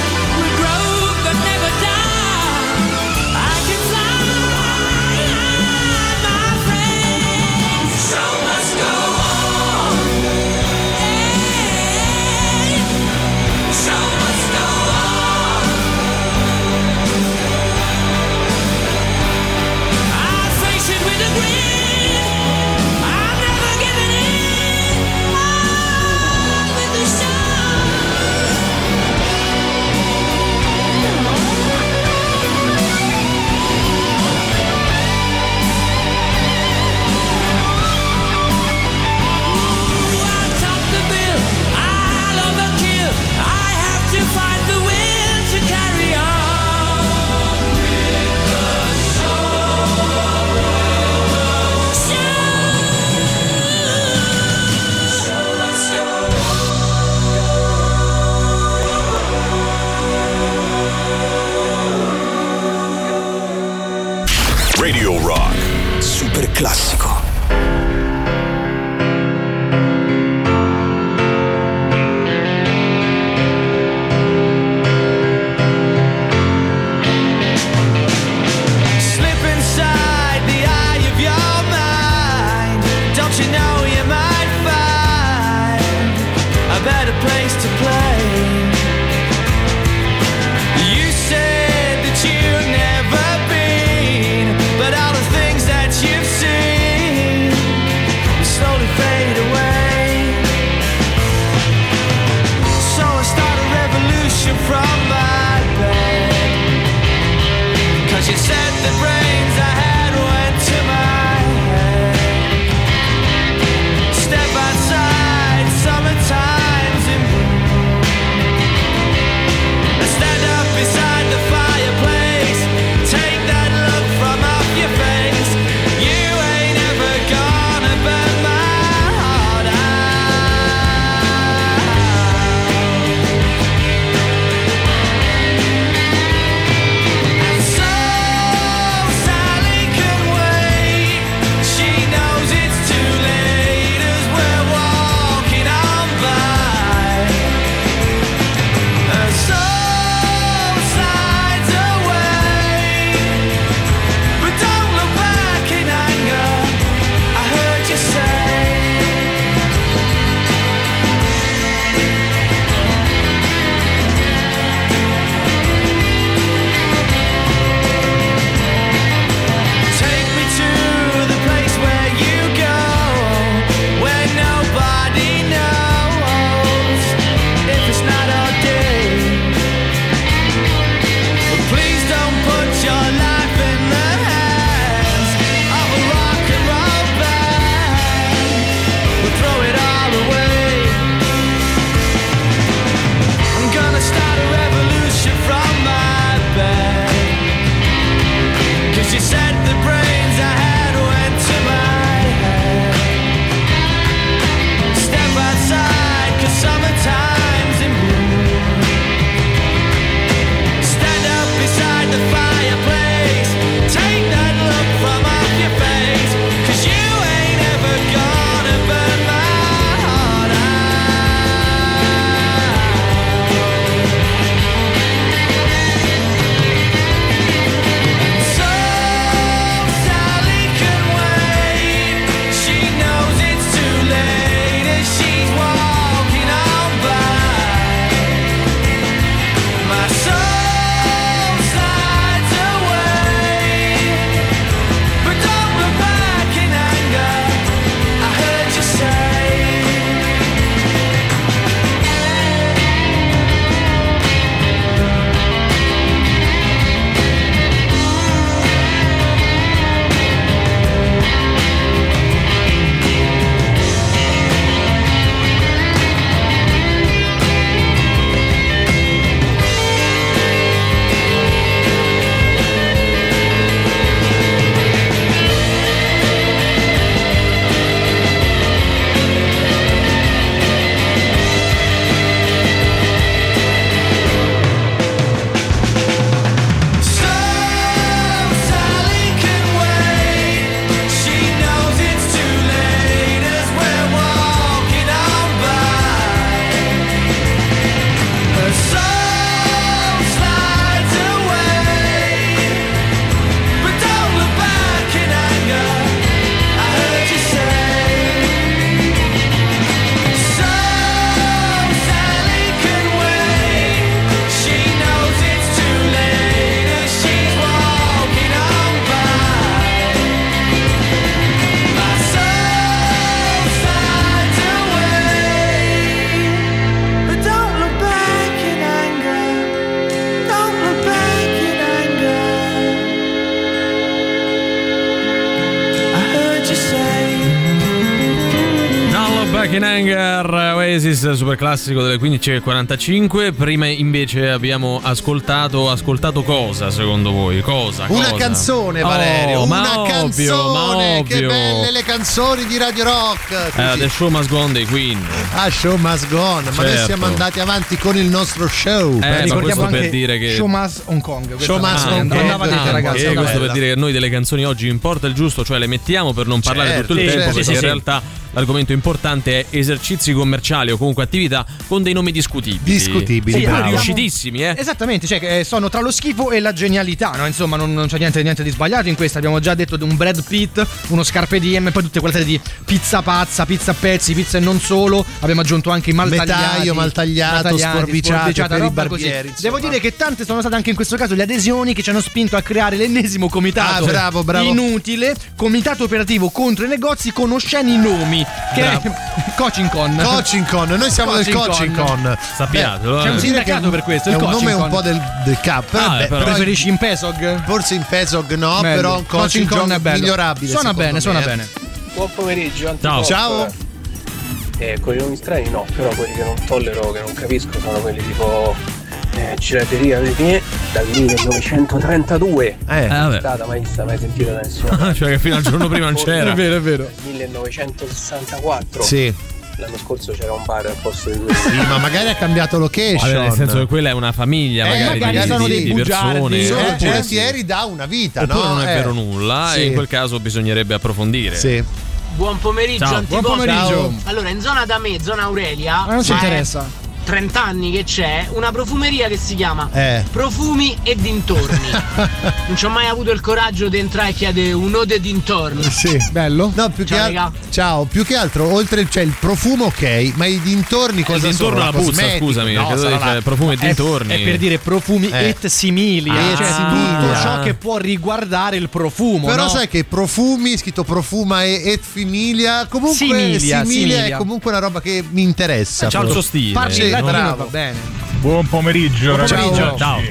Speaker 3: Oasis, super classico delle 15.45. Prima invece abbiamo ascoltato, ascoltato cosa secondo voi? Cosa?
Speaker 5: Una
Speaker 3: Cosa?
Speaker 5: canzone,
Speaker 3: Oh,
Speaker 5: Valerio.
Speaker 3: ma
Speaker 5: una
Speaker 3: ovvio,
Speaker 5: canzone. Che belle le canzoni di Radio Rock.
Speaker 3: Eh,
Speaker 5: Così.
Speaker 3: The Show Must Go On dei Queen.
Speaker 5: Ah, show must go on. Ma noi
Speaker 3: Certo.
Speaker 5: siamo andati avanti con il nostro show.
Speaker 3: Eh,
Speaker 4: Ricordiamo
Speaker 3: questo per
Speaker 4: anche
Speaker 3: dire che-
Speaker 4: Show Must Hong Kong.
Speaker 5: Show Must
Speaker 4: andava-
Speaker 5: Hong Kong.
Speaker 4: Andava
Speaker 5: Ah,
Speaker 4: ragazzi.
Speaker 3: E
Speaker 4: andava
Speaker 3: questo per dire che noi delle canzoni oggi importa il giusto, cioè le mettiamo per non parlare
Speaker 5: Certo,
Speaker 3: tutto il tempo,
Speaker 5: certo.
Speaker 3: perché
Speaker 5: Sì,
Speaker 3: in
Speaker 5: sì.
Speaker 3: realtà l'argomento importante è esercizi commerciali o comunque attività con dei nomi discutibili.
Speaker 5: Discutibili,
Speaker 3: Sì,
Speaker 5: bravo.
Speaker 3: riuscitissimi, eh.
Speaker 4: Esattamente, cioè che sono tra lo schifo e la genialità, no? Insomma, non, non c'è niente, niente di sbagliato in questo. Abbiamo già detto di un Brad Pitt, uno Scarpe DM, poi tutte quelle serie di pizza pazza, pizza a pezzi, pizza e non solo. Abbiamo aggiunto anche i maltagliati.
Speaker 5: Metaio, maltagliato, sforbiciato per i
Speaker 4: così.
Speaker 5: barbieri, insomma.
Speaker 4: Devo dire che tante sono state anche in questo caso le adesioni che ci hanno spinto a creare l'ennesimo comitato
Speaker 5: Ah, bravo, bravo.
Speaker 4: inutile, comitato operativo contro i negozi con osceni nomi, che è Coaching Con.
Speaker 5: Coaching Con, noi siamo del Coaching Con.
Speaker 3: Sappiatelo,
Speaker 4: C'è
Speaker 3: eh.
Speaker 4: un sindacato per questo,
Speaker 5: È
Speaker 4: il
Speaker 5: un
Speaker 4: Coaching
Speaker 5: nome un po' del, del cap. Però,
Speaker 3: Ah,
Speaker 5: beh,
Speaker 3: però-
Speaker 5: però
Speaker 4: Preferisci in Pesog?
Speaker 5: forse in Pesog no,
Speaker 4: Bello.
Speaker 5: però un Coaching
Speaker 4: Con
Speaker 5: Con
Speaker 4: è bello.
Speaker 5: migliorabile.
Speaker 4: Suona bene,
Speaker 5: me,
Speaker 4: suona
Speaker 5: eh.
Speaker 4: bene.
Speaker 13: Buon pomeriggio,
Speaker 3: Ciao.
Speaker 13: Antipop.
Speaker 5: Ciao.
Speaker 13: Eh, con i nomi strani no, però quelli che non tollero, che non capisco, sono quelli tipo eh, Girateria dei miei dal 1932.
Speaker 5: Eh.
Speaker 3: Eh, vabbè.
Speaker 13: stata mai vista, mai sentita da nessuno.
Speaker 3: cioè che fino al giorno prima non c'era.
Speaker 4: vero, è vero.
Speaker 13: 1964.
Speaker 5: Sì.
Speaker 13: L'anno scorso c'era un bar al posto di quello.
Speaker 5: Sì, ma magari ha cambiato location.
Speaker 3: Vabbè, nel senso che quella è una famiglia,
Speaker 5: Eh,
Speaker 3: magari,
Speaker 5: magari
Speaker 3: di,
Speaker 5: sono
Speaker 3: di-
Speaker 5: dei
Speaker 3: di persone.
Speaker 5: sono
Speaker 3: Oppure-
Speaker 5: giornalieri da una vita,
Speaker 3: Oppure
Speaker 5: no?
Speaker 3: non è
Speaker 5: Eh.
Speaker 3: vero nulla,
Speaker 5: Sì.
Speaker 3: e in quel caso bisognerebbe approfondire.
Speaker 5: Sì.
Speaker 14: Buon pomeriggio,
Speaker 3: Ciao.
Speaker 4: Buon pomeriggio.
Speaker 5: Ciao.
Speaker 14: Allora, in zona da me, zona Aurelia,
Speaker 4: Ma non ci
Speaker 14: è
Speaker 4: interessa.
Speaker 14: 30 anni che c'è una profumeria che si chiama
Speaker 5: Eh.
Speaker 14: Profumi e dintorni. non ci ho mai avuto il coraggio di entrare e chiedere un ode dintorni.
Speaker 5: Sì.
Speaker 4: Bello.
Speaker 5: No, più che
Speaker 14: Ciao,
Speaker 5: altro.
Speaker 14: raga.
Speaker 5: Ciao, più che altro, oltre c'è il profumo, ok, ma i dintorni cosa
Speaker 3: Il dintorno
Speaker 5: sono?
Speaker 3: la puzza, scusami,
Speaker 5: No,
Speaker 3: perché
Speaker 5: la-
Speaker 3: profumi e
Speaker 4: È,
Speaker 3: dintorni.
Speaker 4: è per dire profumi
Speaker 5: Eh.
Speaker 4: et simili,
Speaker 5: Ah,
Speaker 4: eh, cioè
Speaker 5: similia.
Speaker 4: tutto ciò che può riguardare il profumo.
Speaker 5: Però
Speaker 4: no?
Speaker 5: sai che profumi, scritto profuma e et fimilia, comunque
Speaker 4: Similia, similia.
Speaker 5: è comunque una roba che mi interessa.
Speaker 3: C'ha il suo stile.
Speaker 4: Il latino va bene.
Speaker 15: Buon pomeriggio,
Speaker 5: Buon
Speaker 15: ragazzi.
Speaker 5: pomeriggio.
Speaker 3: Ciao.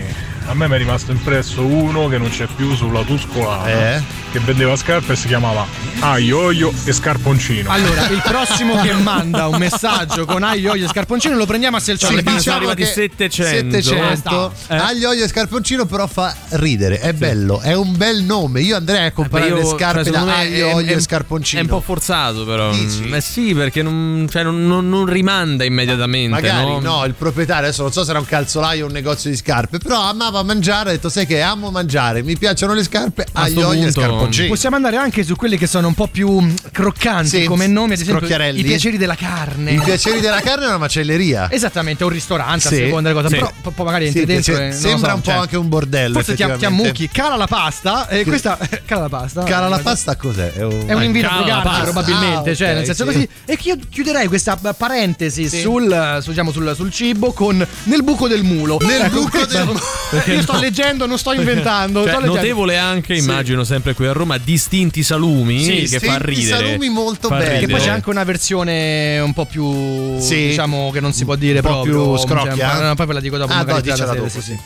Speaker 15: A me mi è rimasto impresso uno che non c'è più sulla Tuscolana
Speaker 5: Eh?
Speaker 15: Che vendeva scarpe e si chiamava Aioio e Scarponcino.
Speaker 4: Allora, il prossimo che manda un messaggio con aglio, olio e scarponcino lo prendiamo a
Speaker 5: Sì,
Speaker 4: selcione.
Speaker 3: sono
Speaker 5: diciamo
Speaker 3: arrivati
Speaker 5: che
Speaker 3: 700.
Speaker 5: 700
Speaker 3: Eh.
Speaker 5: aglio olio e scarponcino però fa ridere è bello è un bel nome io andrei a comprare
Speaker 3: Beh,
Speaker 5: le
Speaker 3: io-
Speaker 5: scarpe
Speaker 3: cioè,
Speaker 5: da
Speaker 3: è-
Speaker 5: e scarponcino
Speaker 3: È un po' forzato, però.
Speaker 5: Dici?
Speaker 3: Eh sì, perché non, cioè, non, non- non rimanda immediatamente.
Speaker 5: Magari
Speaker 3: no?
Speaker 5: no, il proprietario adesso non so se era un calzolaio o un negozio di scarpe, però amava mangiare, ha detto sai che amo mangiare, mi piacciono le scarpe,
Speaker 3: A
Speaker 5: aglio
Speaker 3: sto
Speaker 5: olio e
Speaker 3: punto-
Speaker 5: scarponcini.
Speaker 4: Possiamo andare anche su quelli che sono un po' più mh, croccanti
Speaker 5: Sì,
Speaker 4: come nomi, ad esempio i piaceri della carne.
Speaker 5: I piaceri della carne è una macelleria.
Speaker 4: Esattamente, un ristorante
Speaker 5: Sì,
Speaker 4: a seconda delle cose.
Speaker 5: sì.
Speaker 4: Però po- poi magari entri
Speaker 5: Sì,
Speaker 4: dentro e
Speaker 5: sembra
Speaker 4: so,
Speaker 5: un po'
Speaker 4: cioè,
Speaker 5: anche un bordello.
Speaker 4: Forse ti, ti ammucchi, cala la pasta e
Speaker 5: Che-
Speaker 4: questa cala la pasta.
Speaker 5: Cara la pasta cos'è? È un,
Speaker 4: È un invito
Speaker 3: la
Speaker 4: fregarci
Speaker 3: pasta.
Speaker 4: probabilmente,
Speaker 5: Ah,
Speaker 4: cioè
Speaker 5: ok,
Speaker 4: nel senso
Speaker 5: sì.
Speaker 4: così. E che io chiuderei questa eh, parentesi
Speaker 5: Sì.
Speaker 4: sul, eh, su- diciamo, sul, sul cibo con nel buco del mulo.
Speaker 5: Nel
Speaker 4: Ecco,
Speaker 5: buco del mulo.
Speaker 4: Io sto leggendo, non sto inventando.
Speaker 3: Cioè, notevole anche, immagino, sempre qui a Roma, distinti salumi
Speaker 4: Sì,
Speaker 3: che fa
Speaker 5: distinti
Speaker 3: ridere.
Speaker 5: salumi molto
Speaker 3: Fa
Speaker 5: belli.
Speaker 4: Che poi c'è anche una versione un po' più
Speaker 5: Sì.
Speaker 4: diciamo che non si può dire
Speaker 5: Un po'
Speaker 4: proprio
Speaker 5: più scrocchia?
Speaker 4: cioè, ma- poi ve la dico dopo
Speaker 5: Ah,
Speaker 4: magari
Speaker 5: no,
Speaker 4: sera,
Speaker 5: dopo,
Speaker 4: sì,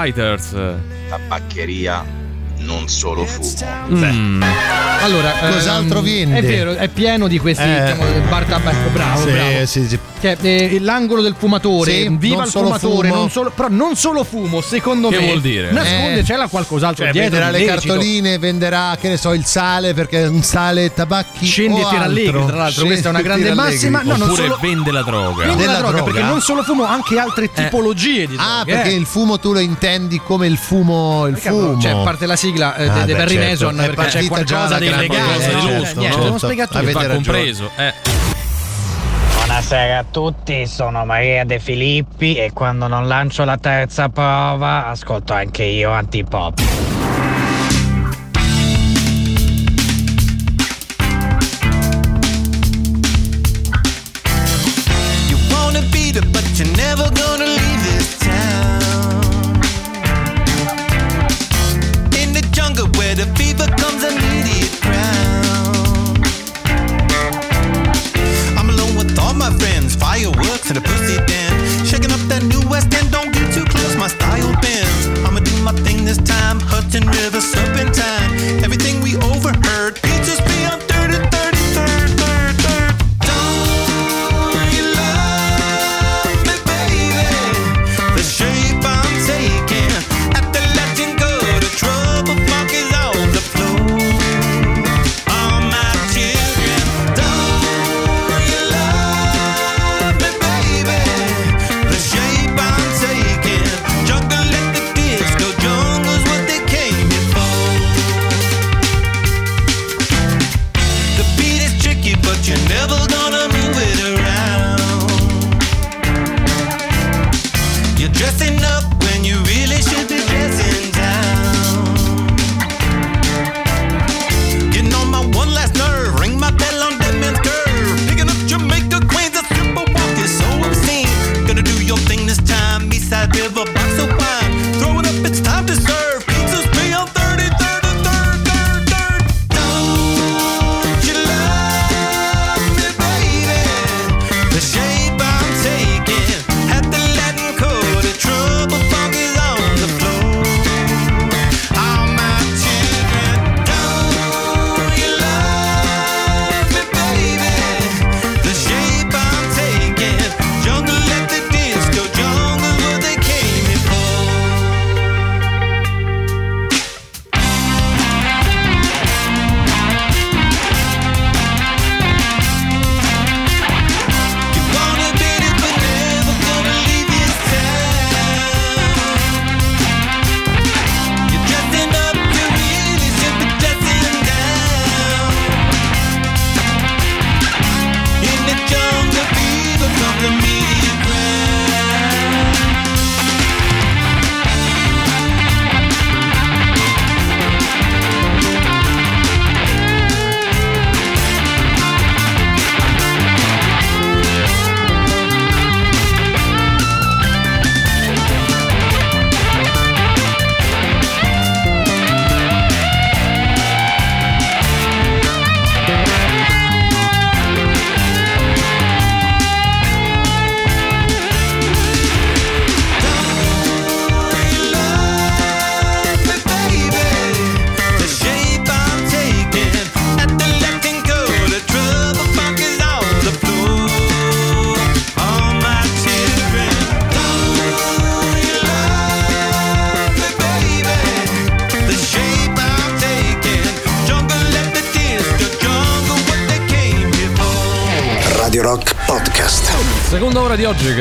Speaker 3: Fighters.
Speaker 16: Tabaccheria, non solo fumo.
Speaker 3: Mm.
Speaker 4: Allora,
Speaker 5: Cos'altro
Speaker 4: ehm,
Speaker 5: vende?
Speaker 4: È vero, è pieno di questi
Speaker 5: Eh.
Speaker 4: diciamo, bar tabacco, bravo,
Speaker 5: Sì,
Speaker 4: bravo.
Speaker 5: sì, sì.
Speaker 4: Che è eh, l'angolo del fumatore,
Speaker 5: Sì,
Speaker 4: viva
Speaker 5: non
Speaker 4: il
Speaker 5: solo
Speaker 4: fumatore,
Speaker 5: fumo.
Speaker 4: non solo, però non solo fumo, secondo
Speaker 3: Che
Speaker 4: me.
Speaker 3: vuol dire?
Speaker 4: Nasconde,
Speaker 5: Eh.
Speaker 4: c'è qualcos'altro
Speaker 5: Cioè,
Speaker 4: dietro.
Speaker 5: venderà
Speaker 4: di
Speaker 5: le
Speaker 4: lecito.
Speaker 5: cartoline, venderà, che ne so, il sale perché è un sale tabacchi.
Speaker 4: Scendi e tira allegri, tra l'altro,
Speaker 5: Scendi
Speaker 4: questa è una
Speaker 5: e
Speaker 4: grande massima. No, non
Speaker 3: Oppure
Speaker 4: solo-
Speaker 3: vende la droga.
Speaker 4: Vende la droga,
Speaker 5: droga?
Speaker 4: perché non solo fumo, anche altre tipologie di
Speaker 5: Ah,
Speaker 4: droghe.
Speaker 5: perché
Speaker 4: eh.
Speaker 5: il fumo tu lo intendi come il fumo, il
Speaker 4: Perché,
Speaker 5: fumo.
Speaker 4: Cioè, a parte la sigla eh,
Speaker 5: Ah, beh,
Speaker 4: Barry
Speaker 5: certo.
Speaker 4: Mason,
Speaker 5: È
Speaker 4: perché c'è qualcosa di illegale.
Speaker 5: cosa,
Speaker 4: no?
Speaker 5: certo,
Speaker 4: Eh, niente,
Speaker 5: certo.
Speaker 4: non spiegato.
Speaker 5: Avete ragione.
Speaker 3: compreso. Eh.
Speaker 1: Buonasera a tutti, sono Maria De Filippi e quando non lancio la terza prova ascolto anche io antipop.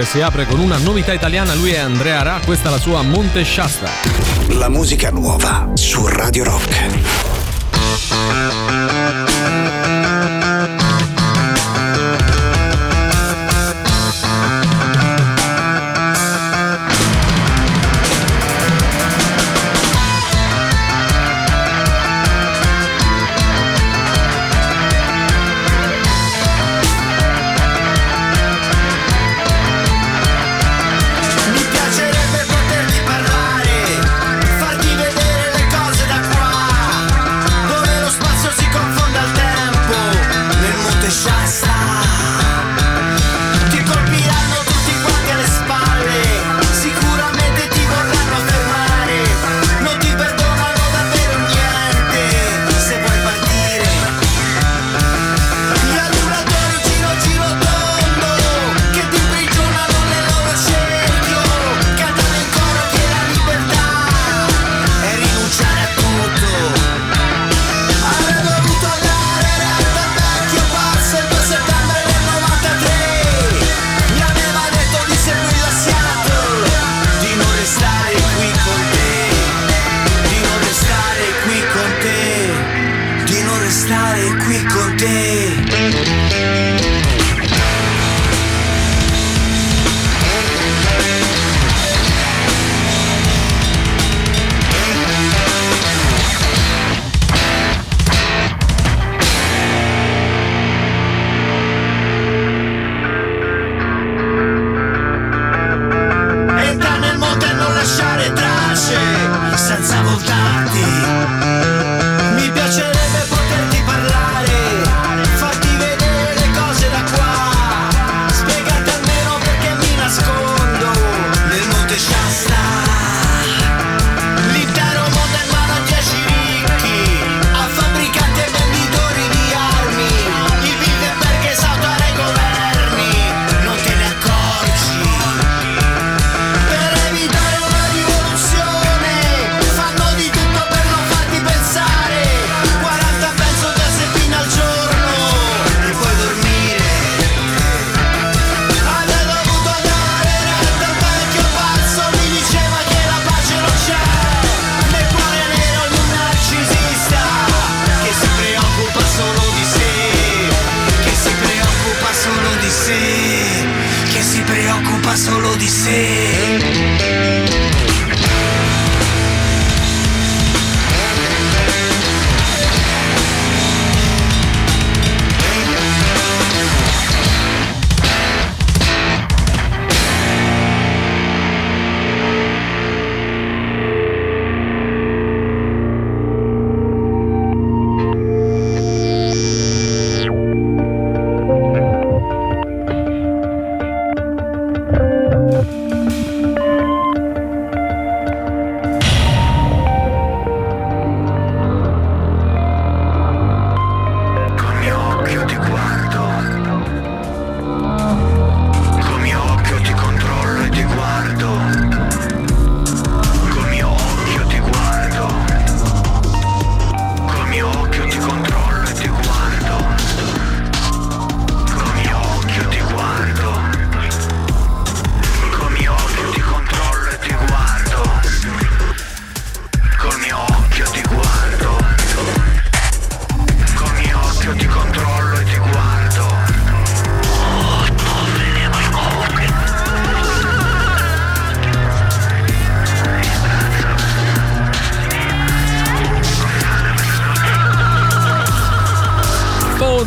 Speaker 3: Si apre con una novità italiana, lui è Andrea Ra, questa è la sua Monte Shasta.
Speaker 17: La musica nuova su Radio Rock.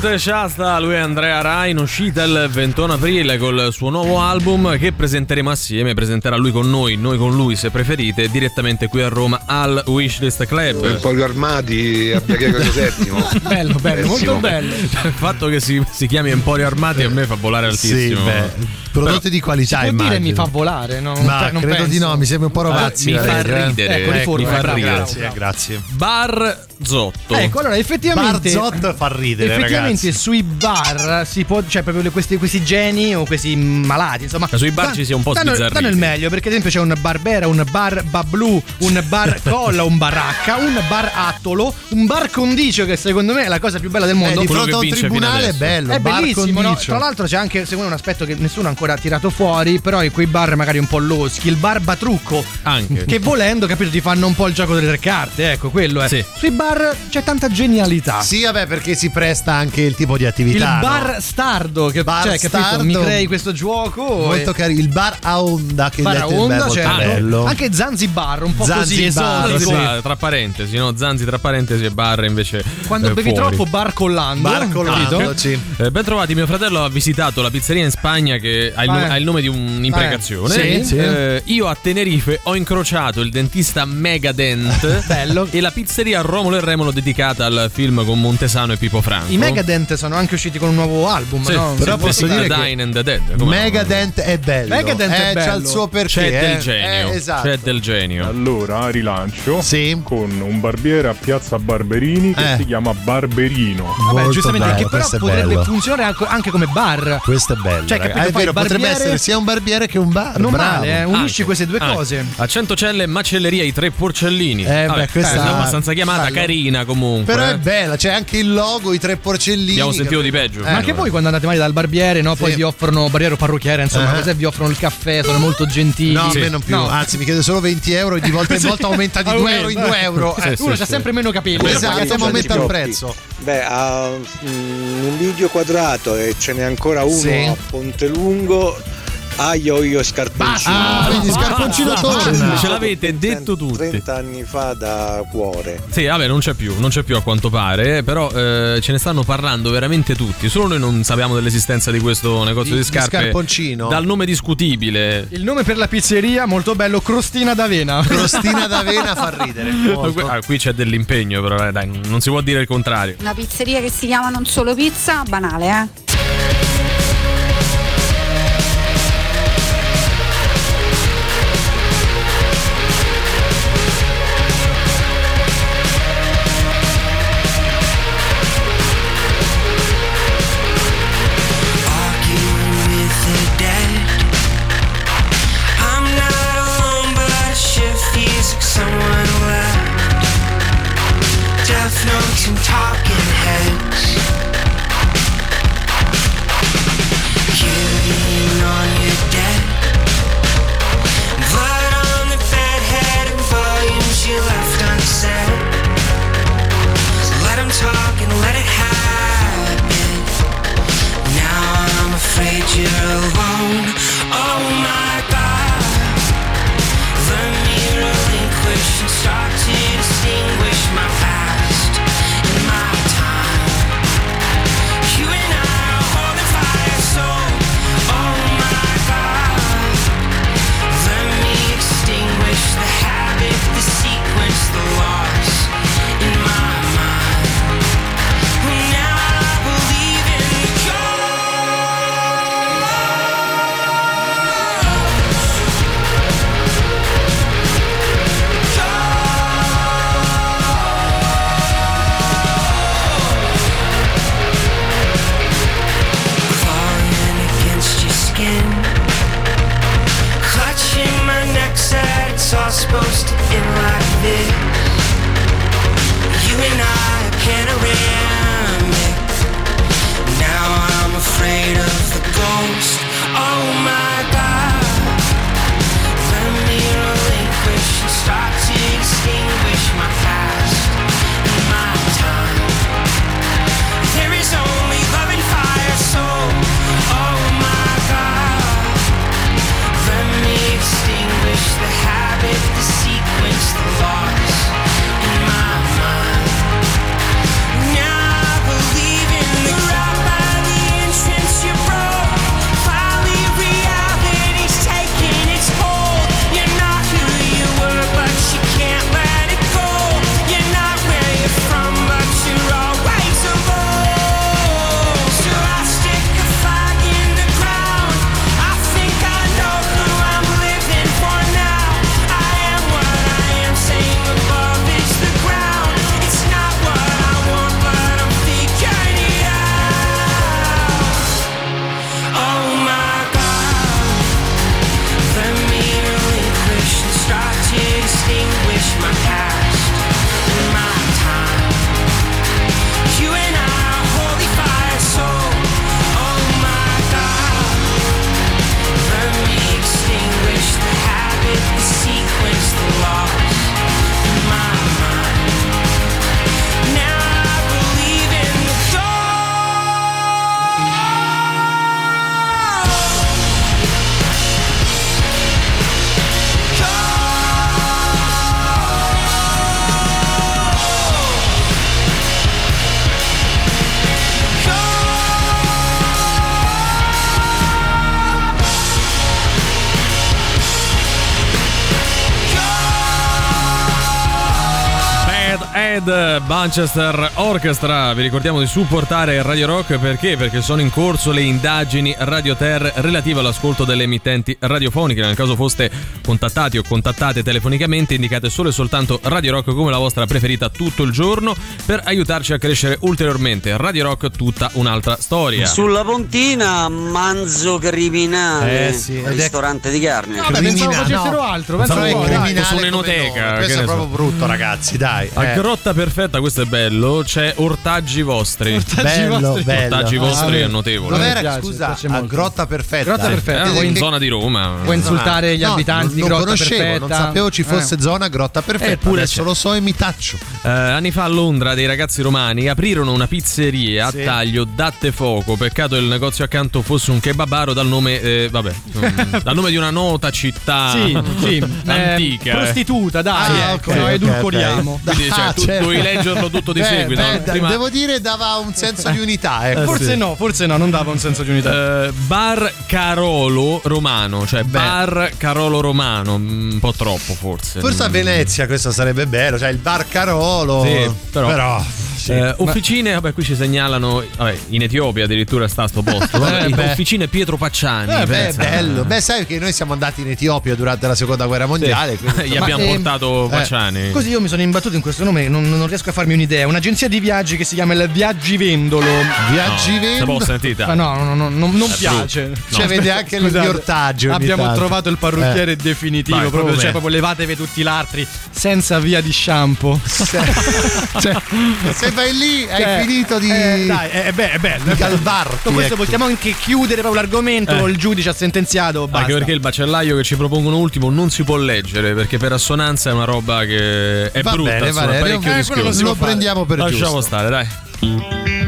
Speaker 3: Ponte Shasta, lui è Andrea Rai, in uscita il 21 aprile col suo nuovo album che presenteremo assieme, presenterà lui con noi, noi con lui se preferite, direttamente qui a Roma al Wishlist Club.
Speaker 18: Il polio armati a Piaghega Settimo.
Speaker 4: Bello, bello, molto bello.
Speaker 3: Il fatto che si, si chiami Emporio Armati a me fa volare altissimo.
Speaker 5: Sì, beh, prodotti di qualità,
Speaker 4: Può dire mi fa volare, no? Non
Speaker 5: Ma
Speaker 4: pe- non
Speaker 5: credo
Speaker 4: penso.
Speaker 5: di no, mi sembra un po' rovazzi.
Speaker 3: mi fa
Speaker 5: eh.
Speaker 3: ridere,
Speaker 4: Ecco, riforma,
Speaker 3: mi fa
Speaker 4: bravo,
Speaker 3: ridere.
Speaker 5: Grazie, grazie.
Speaker 3: Bar Zotto.
Speaker 4: Ecco, allora effettivamente
Speaker 5: Barzot fa ridere,
Speaker 4: Effettivamente
Speaker 5: ragazzi.
Speaker 4: sui bar si può, cioè proprio le- questi, questi geni o questi malati, insomma.
Speaker 3: Ma sui bar
Speaker 4: dan-
Speaker 3: ci si è un po' sbizzarriti.
Speaker 4: danno il meglio, perché ad esempio c'è un Barbera, un bar Bablu, un bar Colla, un Baracca, un bar Attolo, un bar Condicio che secondo me è la cosa più bella del mondo.
Speaker 5: Eh, di fronte a un tribunale è bello.
Speaker 4: È
Speaker 5: bar
Speaker 4: bellissimo, no? Tra l'altro c'è anche secondo me un aspetto che nessuno ha ancora tirato fuori, però in quei bar magari un po' loschi, il bar Batrucco.
Speaker 3: Anche.
Speaker 4: Che volendo, capito, ti fanno un po' il gioco delle carte, ecco, quello è.
Speaker 3: Sì.
Speaker 4: Sui bar c'è tanta genialità.
Speaker 5: Sì, vabbè, perché si presta anche il tipo di
Speaker 4: Il
Speaker 5: attività. no?
Speaker 4: bar stardo, che
Speaker 5: Bar
Speaker 4: cioè, capito,
Speaker 5: stardo.
Speaker 4: mi crei questo gioco.
Speaker 5: Molto
Speaker 4: e-
Speaker 5: carino. Il bar a onda che
Speaker 4: Bar
Speaker 5: detto
Speaker 4: a onda,
Speaker 5: molto
Speaker 4: certo.
Speaker 5: bello.
Speaker 4: Anche Zanzibar, un po' così
Speaker 5: Zanzibar,
Speaker 4: esotico.
Speaker 5: sì.
Speaker 3: Tra parentesi, no? Zanzi tra parentesi e bar invece.
Speaker 4: Quando
Speaker 3: eh,
Speaker 4: bevi
Speaker 3: fuori.
Speaker 4: troppo bar collando.
Speaker 5: Bar collando, sì.
Speaker 3: Eh, ben trovati, mio fratello ha visitato la pizzeria in Spagna che ha il,
Speaker 4: Ah,
Speaker 3: nu-
Speaker 4: eh.
Speaker 3: ha il nome di un'imprecazione.
Speaker 4: Sì, sì.
Speaker 3: Eh, io a Tenerife ho incrociato il dentista Megadent
Speaker 4: Bello.
Speaker 3: e la pizzeria Romolo e Remolo dedicata al film con Montesano e Pippo Franco.
Speaker 4: I Megadent sono anche usciti con un nuovo album,
Speaker 3: Sì,
Speaker 4: no?
Speaker 5: però
Speaker 3: sì,
Speaker 5: posso dire che
Speaker 3: Dine and the Dead.
Speaker 5: Megadent è bello.
Speaker 4: Megadent è
Speaker 5: Eh,
Speaker 4: bello.
Speaker 5: C'ha il suo perché.
Speaker 3: C'è del
Speaker 5: eh.
Speaker 3: genio.
Speaker 5: Eh, esatto.
Speaker 3: C'è del genio.
Speaker 15: Allora rilancio
Speaker 5: Sì.
Speaker 15: con un barbiere a Piazza Barberini che
Speaker 5: Eh.
Speaker 15: si chiama Barberino.
Speaker 4: Vabbè,
Speaker 5: Molto
Speaker 4: giustamente,
Speaker 5: bello,
Speaker 4: che però
Speaker 5: è
Speaker 4: potrebbe
Speaker 5: bello.
Speaker 4: funzionare anche, come bar.
Speaker 5: Questo è bello.
Speaker 4: Cioè, capito,
Speaker 5: Ah, è vero, potrebbe essere sia un barbiere che un bar.
Speaker 4: Non
Speaker 5: Bravo.
Speaker 4: male, eh? unisci
Speaker 3: Anche.
Speaker 4: queste due
Speaker 3: Anche.
Speaker 4: cose.
Speaker 3: A Centocelle macelleria i tre porcellini.
Speaker 5: Eh, beh, questa-
Speaker 3: è abbastanza chiamata
Speaker 4: bello.
Speaker 3: Carina comunque.
Speaker 5: Però è
Speaker 3: eh.
Speaker 5: bella, c'è anche il logo, i tre uccellini.
Speaker 3: Abbiamo sentito di peggio.
Speaker 4: Ma anche voi quando andate male dal barbiere, no? Poi
Speaker 5: Sì.
Speaker 4: vi offrono barriere o parrucchiere, insomma,
Speaker 5: Eh.
Speaker 4: cos'è? Vi offrono il caffè, sono molto gentili.
Speaker 5: No, a me non più.
Speaker 4: No.
Speaker 5: Anzi, mi chiede solo 20 euro e di volta in volta aumenta di 2 euro in 2 euro.
Speaker 4: Eh,
Speaker 5: Eh,
Speaker 4: Uno c'ha sempre meno capelli.
Speaker 5: Esatto, ma aumenta il prezzo.
Speaker 19: Beh, ha mm, un video quadrato e ce n'è ancora uno
Speaker 5: Sì.
Speaker 19: a Ponte Lungo. Aio io scarponcino.
Speaker 5: Ah, quindi scarponcino torna.
Speaker 3: Ce l'avete detto tutti.
Speaker 19: 30 anni fa da cuore.
Speaker 3: Sì, vabbè, non c'è più, non c'è più a quanto pare, però eh, ce ne stanno parlando veramente tutti. Solo noi non sappiamo dell'esistenza di questo negozio
Speaker 5: Di-
Speaker 3: di,
Speaker 5: di
Speaker 3: scarpe.
Speaker 5: scarponcino.
Speaker 3: Dal nome discutibile.
Speaker 4: Il nome per la pizzeria, molto bello, Crostina d'Avena.
Speaker 5: Crostina d'avena fa ridere. molto.
Speaker 3: Ah, qui c'è dell'impegno, però eh, dai, non si può dire il contrario.
Speaker 12: Una pizzeria che si chiama non solo pizza, banale, eh?
Speaker 3: Manchester Orchestra, vi ricordiamo di supportare Radio Rock perché? Perché sono in corso le indagini Radio Ter relative all'ascolto delle emittenti radiofoniche. Nel caso foste contattati o contattate telefonicamente, indicate solo e soltanto Radio Rock come la vostra preferita tutto il giorno per aiutarci a crescere ulteriormente. Radio Rock tutta un'altra storia.
Speaker 20: Sulla pontina, manzo criminale.
Speaker 3: Eh sì, ed è-
Speaker 20: ristorante di carne.
Speaker 4: Vabbè, pensavo facessero altro,
Speaker 5: Pensavo
Speaker 4: pensavo
Speaker 5: è criminale
Speaker 3: su un'enoteca,
Speaker 5: Questo è
Speaker 3: so.
Speaker 5: proprio brutto, ragazzi, dai.
Speaker 3: A
Speaker 5: eh.
Speaker 3: Grotta Grotta perfetta, questo è bello. C'è ortaggi vostri.
Speaker 4: Ortaggi
Speaker 5: Bello,
Speaker 4: vostri.
Speaker 5: bello.
Speaker 3: Ortaggi
Speaker 5: Ah,
Speaker 3: vostri
Speaker 5: beh.
Speaker 3: è notevole.
Speaker 5: Dove
Speaker 4: Mi
Speaker 5: era?
Speaker 4: piace,
Speaker 5: Scusa, a. Grotta Perfetta.
Speaker 4: Grotta. Perfetta.
Speaker 3: Eh,
Speaker 4: Vuoi-
Speaker 3: in zona di Roma.
Speaker 4: Vuoi insultare gli
Speaker 5: No,
Speaker 4: abitanti
Speaker 5: non,
Speaker 4: di
Speaker 5: non
Speaker 4: Grotta
Speaker 5: conoscevo,
Speaker 4: Perfetta?
Speaker 5: non sapevo ci fosse
Speaker 4: Eh.
Speaker 5: zona Grotta Perfetta.
Speaker 3: Eppure
Speaker 5: Adesso
Speaker 3: c'è.
Speaker 5: lo so e mi taccio.
Speaker 3: Eh, anni fa a Londra dei ragazzi romani aprirono una pizzeria a
Speaker 5: Sì.
Speaker 3: taglio datte fuoco. Peccato il negozio accanto fosse un kebabaro dal nome, eh, vabbè, dal nome di una nota città
Speaker 4: Sì, sì.
Speaker 3: antica.
Speaker 4: Eh, prostituta, dai,
Speaker 5: Ah,
Speaker 4: ecco,
Speaker 5: ok,
Speaker 4: no,
Speaker 5: ok,
Speaker 4: edulcoriamo.
Speaker 5: ok.
Speaker 3: Quindi, cioè, tu
Speaker 5: certo.
Speaker 3: dovevi leggerlo tutto di
Speaker 5: Beh,
Speaker 3: seguito.
Speaker 5: beh,
Speaker 3: Prima-
Speaker 5: Devo dire, dava un senso di unità. Ecco.
Speaker 4: Forse no, forse no, non dava un senso di unità.
Speaker 3: Eh, bar Carolo Romano, cioè bar Carolo Romano, mm, un po' troppo forse.
Speaker 5: Forse a
Speaker 3: Mm.
Speaker 5: Venezia questo sarebbe bello, cioè il bar Carolo.
Speaker 3: Sì, però,
Speaker 5: sì.
Speaker 3: Eh, officine, vabbè, qui ci segnalano. Vabbè, in Etiopia addirittura sta sto posto. Vabbè,
Speaker 5: Eh,
Speaker 3: officine Pietro Pacciani.
Speaker 5: Eh, beh, bello. Beh, sai che noi siamo andati in Etiopia durante la seconda guerra mondiale. quindi,
Speaker 3: Gli
Speaker 5: insomma,
Speaker 3: abbiamo
Speaker 4: eh,
Speaker 3: portato
Speaker 5: eh,
Speaker 3: Pacciani.
Speaker 4: Così io mi sono imbattuto in questo nome, non, non riesco a farmi un'idea. Un'agenzia di viaggi che si chiama il Viaggivendolo.
Speaker 5: Viaggi
Speaker 3: No, può sentita.
Speaker 4: Ma no, no, no, no, non piace.
Speaker 3: brutto.
Speaker 5: Cioè, vede anche ortaggi ogni
Speaker 4: Abbiamo
Speaker 5: tanto.
Speaker 4: trovato il parrucchiere
Speaker 5: Eh.
Speaker 4: definitivo,
Speaker 5: Vai,
Speaker 4: proprio,
Speaker 5: come?
Speaker 4: cioè, proprio levatevi tutti l'altri senza via di shampoo. Cioè,
Speaker 5: Vai lì hai
Speaker 4: cioè,
Speaker 5: finito di.
Speaker 4: eh, dai, è, è be- è bello.
Speaker 5: di calvarti,
Speaker 4: Con questo
Speaker 5: ecco.
Speaker 4: possiamo anche chiudere proprio l'argomento.
Speaker 3: Eh.
Speaker 4: Il giudice ha sentenziato. Basta.
Speaker 3: Anche perché il bacellaio che ci propongono ultimo non si può leggere perché per assonanza è una roba che è
Speaker 5: Va
Speaker 3: brutta,
Speaker 5: bene,
Speaker 3: insomma,
Speaker 5: Valerio, eh, Lo fare. prendiamo per
Speaker 3: Lasciamo
Speaker 5: giusto.
Speaker 3: stare, dai.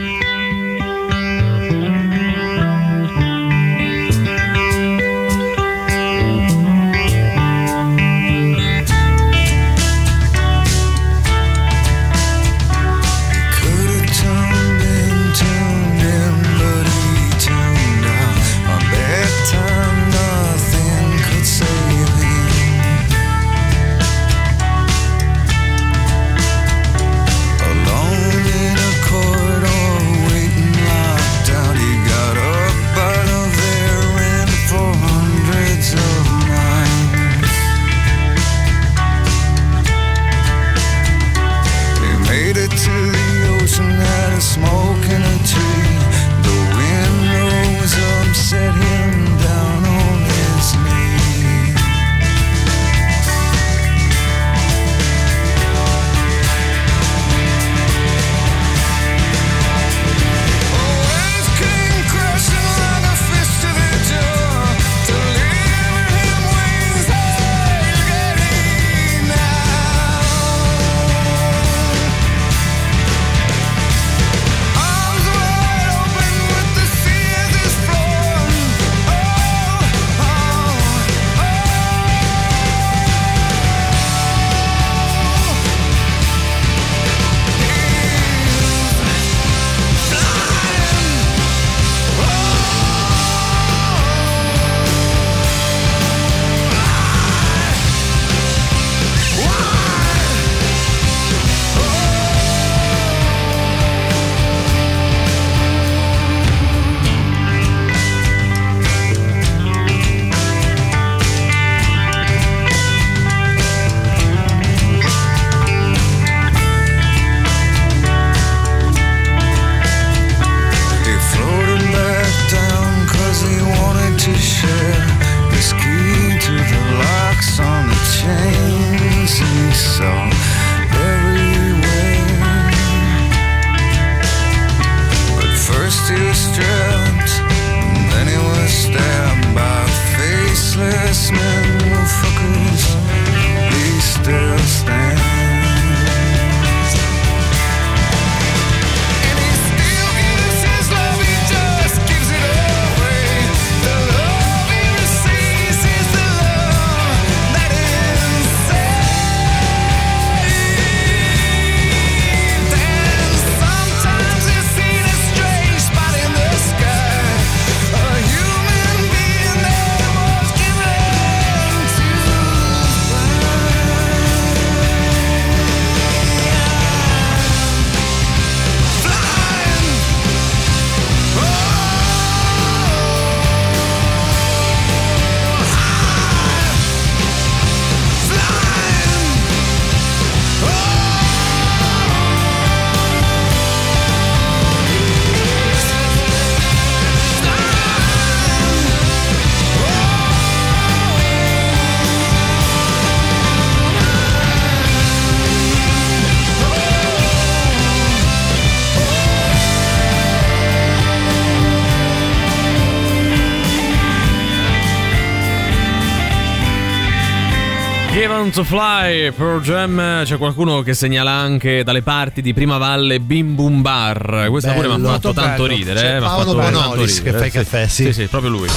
Speaker 3: Given to Fly, Pearl Jam, c'è qualcuno che segnala anche dalle parti di Prima Valle Bim Bum Bar. Questa pure mi ha fatto tanto
Speaker 5: bello.
Speaker 3: ridere.
Speaker 5: C'è
Speaker 3: eh,
Speaker 5: Paolo
Speaker 3: fatto tanto
Speaker 5: Bonolis
Speaker 3: ridere.
Speaker 5: che fa i caffè, sì.
Speaker 3: Sì, sì, proprio lui.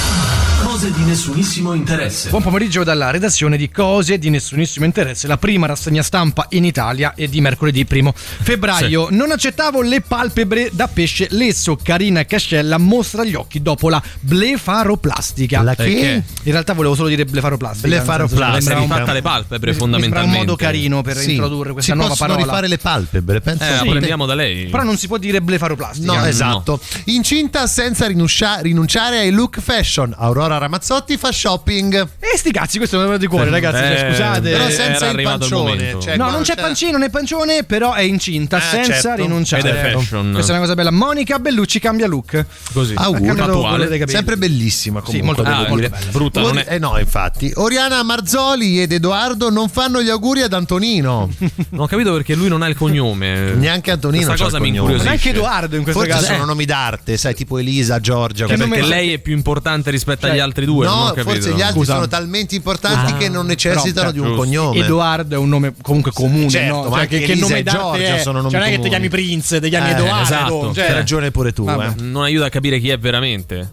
Speaker 21: Cose di nessunissimo interesse.
Speaker 4: Buon pomeriggio dalla redazione di Cose di nessunissimo interesse, la prima rassegna stampa in Italia è di mercoledì 1 febbraio. Non accettavo le palpebre da pesce lesso. Carina Cascella mostra gli occhi dopo la blefaroplastica.
Speaker 5: La che?
Speaker 4: Perché? In realtà volevo solo dire blefaroplastica.
Speaker 5: Blefaroplastica.
Speaker 3: rifatta
Speaker 4: un-
Speaker 3: le palpebre
Speaker 4: mi sembra
Speaker 3: fondamentalmente.
Speaker 4: un modo carino per
Speaker 5: Sì.
Speaker 4: introdurre questa
Speaker 5: si
Speaker 4: nuova
Speaker 5: possono
Speaker 4: parola.
Speaker 5: rifare le palpebre, penso.
Speaker 3: Eh,
Speaker 5: Sì.
Speaker 3: apprendiamo da lei.
Speaker 4: Però non si può dire blefaroplastica.
Speaker 5: No, esatto. Incinta senza rinuncia- rinunciare ai look fashion. Aurora Ramazzotti fa shopping.
Speaker 4: E sti cazzi, questo è venuto di cuore, ragazzi. cioè,
Speaker 3: Eh,
Speaker 4: scusate.
Speaker 5: Però senza il
Speaker 3: il
Speaker 5: pancione.
Speaker 3: momento.
Speaker 5: Cioè,
Speaker 4: no,
Speaker 5: qua
Speaker 4: non c'è pancino né pancione, però è incinta
Speaker 5: Ah,
Speaker 4: senza
Speaker 5: certo.
Speaker 4: rinunciare.
Speaker 3: Ed è fashion.
Speaker 4: Questa è una cosa bella. Monica Bellucci cambia look.
Speaker 3: Così.
Speaker 5: Auguri.
Speaker 4: capelli.
Speaker 5: Sempre bellissima
Speaker 4: Sì,
Speaker 5: comunque.
Speaker 4: molto
Speaker 5: devo
Speaker 4: bella,
Speaker 5: dire.
Speaker 4: molto bella.
Speaker 3: Brutta non
Speaker 5: Ori-
Speaker 3: è.
Speaker 5: eh no, infatti. Oriana Marzoli ed Edoardo non fanno gli auguri ad Antonino.
Speaker 3: Non ho capito perché lui non ha il cognome.
Speaker 5: Neanche Antonino
Speaker 3: Questa cosa
Speaker 5: il
Speaker 3: mi incuriosisce.
Speaker 4: Neanche Edoardo in questo
Speaker 5: Forse
Speaker 4: caso.
Speaker 5: sono nomi d'arte, sai, tipo Elisa, Giorgia.
Speaker 3: Cioè, perché lei è più importante rispetto agli altri due. non ho
Speaker 5: No, forse gli altri
Speaker 4: Scusa.
Speaker 5: sono talmente importanti
Speaker 3: Ah.
Speaker 5: che non necessitano
Speaker 4: Però,
Speaker 5: di un
Speaker 3: giusto.
Speaker 5: cognome.
Speaker 4: Edoardo è un nome comunque comune,
Speaker 5: certo,
Speaker 4: no?
Speaker 5: ma
Speaker 4: Cioè,
Speaker 5: anche
Speaker 4: che, che
Speaker 5: Elisa
Speaker 4: nome
Speaker 5: e
Speaker 4: d'arte
Speaker 5: Giorgia
Speaker 4: è?
Speaker 5: sono nomi
Speaker 4: Cioè, non è che ti chiami Prince, ti chiami
Speaker 5: Eh,
Speaker 4: Edoardo.
Speaker 3: esatto.
Speaker 4: Cioè,
Speaker 5: Hai ragione pure tu, eh.
Speaker 3: Non aiuta a capire chi è veramente.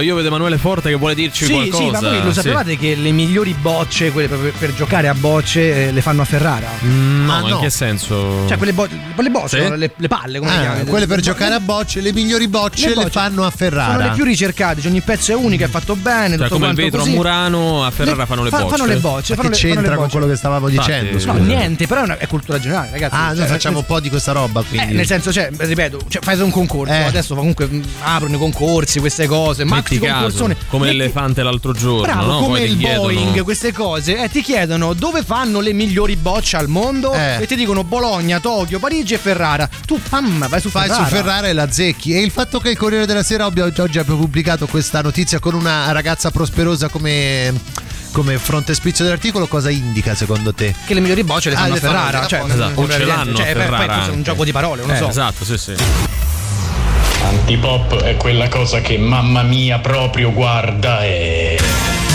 Speaker 3: Io vedo Emanuele Forte che vuole dirci
Speaker 4: Sì,
Speaker 3: qualcosa.
Speaker 4: sì, ma voi lo
Speaker 3: Sì.
Speaker 4: sapevate che le migliori bocce, quelle proprio per giocare a bocce, eh, le fanno a Ferrara?
Speaker 3: Mm, no,
Speaker 5: Ah,
Speaker 3: ma in
Speaker 5: no.
Speaker 3: che senso?
Speaker 4: Cioè, quelle, bo- quelle bocce,
Speaker 3: Sì?
Speaker 4: no? le, le palle, come
Speaker 5: Ah,
Speaker 4: le chiami?
Speaker 5: quelle per
Speaker 4: Le-
Speaker 5: giocare a bocce, le migliori bocce le,
Speaker 4: bocce
Speaker 5: fanno a Ferrara.
Speaker 4: Sono le più ricercate, cioè ogni pezzo è unico, è fatto bene.
Speaker 3: Cioè,
Speaker 4: tutto
Speaker 3: come il vetro
Speaker 4: così.
Speaker 3: a Murano, a Ferrara fanno le bocce.
Speaker 4: Fanno le bocce.
Speaker 5: Ma
Speaker 4: fanno
Speaker 5: che
Speaker 4: le- fanno
Speaker 5: c'entra
Speaker 4: le
Speaker 5: con quello che stavamo dicendo?
Speaker 3: sì.
Speaker 4: No, niente, però è, cultura generale, ragazzi.
Speaker 5: Ah,
Speaker 4: Cioè,
Speaker 5: noi facciamo un po' di questa roba,
Speaker 4: Eh,
Speaker 5: quindi.
Speaker 4: nel senso, cioè, ripeto, cioè, fai un concorso.
Speaker 5: Eh.
Speaker 4: Adesso comunque mh, aprono i concorsi, queste cose. Maxi
Speaker 3: Metti caso, come l'elefante l'altro giorno,
Speaker 4: Bravo,
Speaker 3: no?
Speaker 4: come
Speaker 3: Poi
Speaker 4: il
Speaker 3: chiedono-
Speaker 4: Boeing, queste cose, eh, ti chiedono dove fanno le migliori bocce al mondo
Speaker 5: Eh.
Speaker 4: e ti dicono Bologna, Tokyo, Parigi e Ferrara. Tu, pam, vai su Ferrara.
Speaker 5: su Ferrara e la zecchi. E il fatto che il Corriere della Sera oggi abbia pubblicato questa notizia con una ragazza prosperosa come, come frontespizio dell'articolo, cosa indica secondo te?
Speaker 4: Che le migliori bocce le
Speaker 5: Ah,
Speaker 4: fanno
Speaker 5: le
Speaker 4: a Ferrara.
Speaker 5: fanno-
Speaker 4: cioè,
Speaker 5: esatto.
Speaker 3: O ce l'hanno
Speaker 4: Cioè,
Speaker 3: a
Speaker 4: beh, poi
Speaker 3: Ferrara
Speaker 4: questo è un gioco di parole, non lo
Speaker 3: Eh,
Speaker 4: so.
Speaker 3: Esatto, sì, sì.
Speaker 22: Antipop è quella cosa che mamma mia proprio guarda e...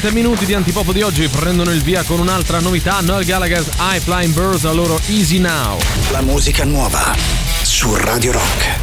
Speaker 3: 30 minuti di antipopo di oggi prendono il via con un'altra novità. Noel Gallagher's High Flying Birds, la loro Easy Now.
Speaker 1: La musica nuova su Radio Rock.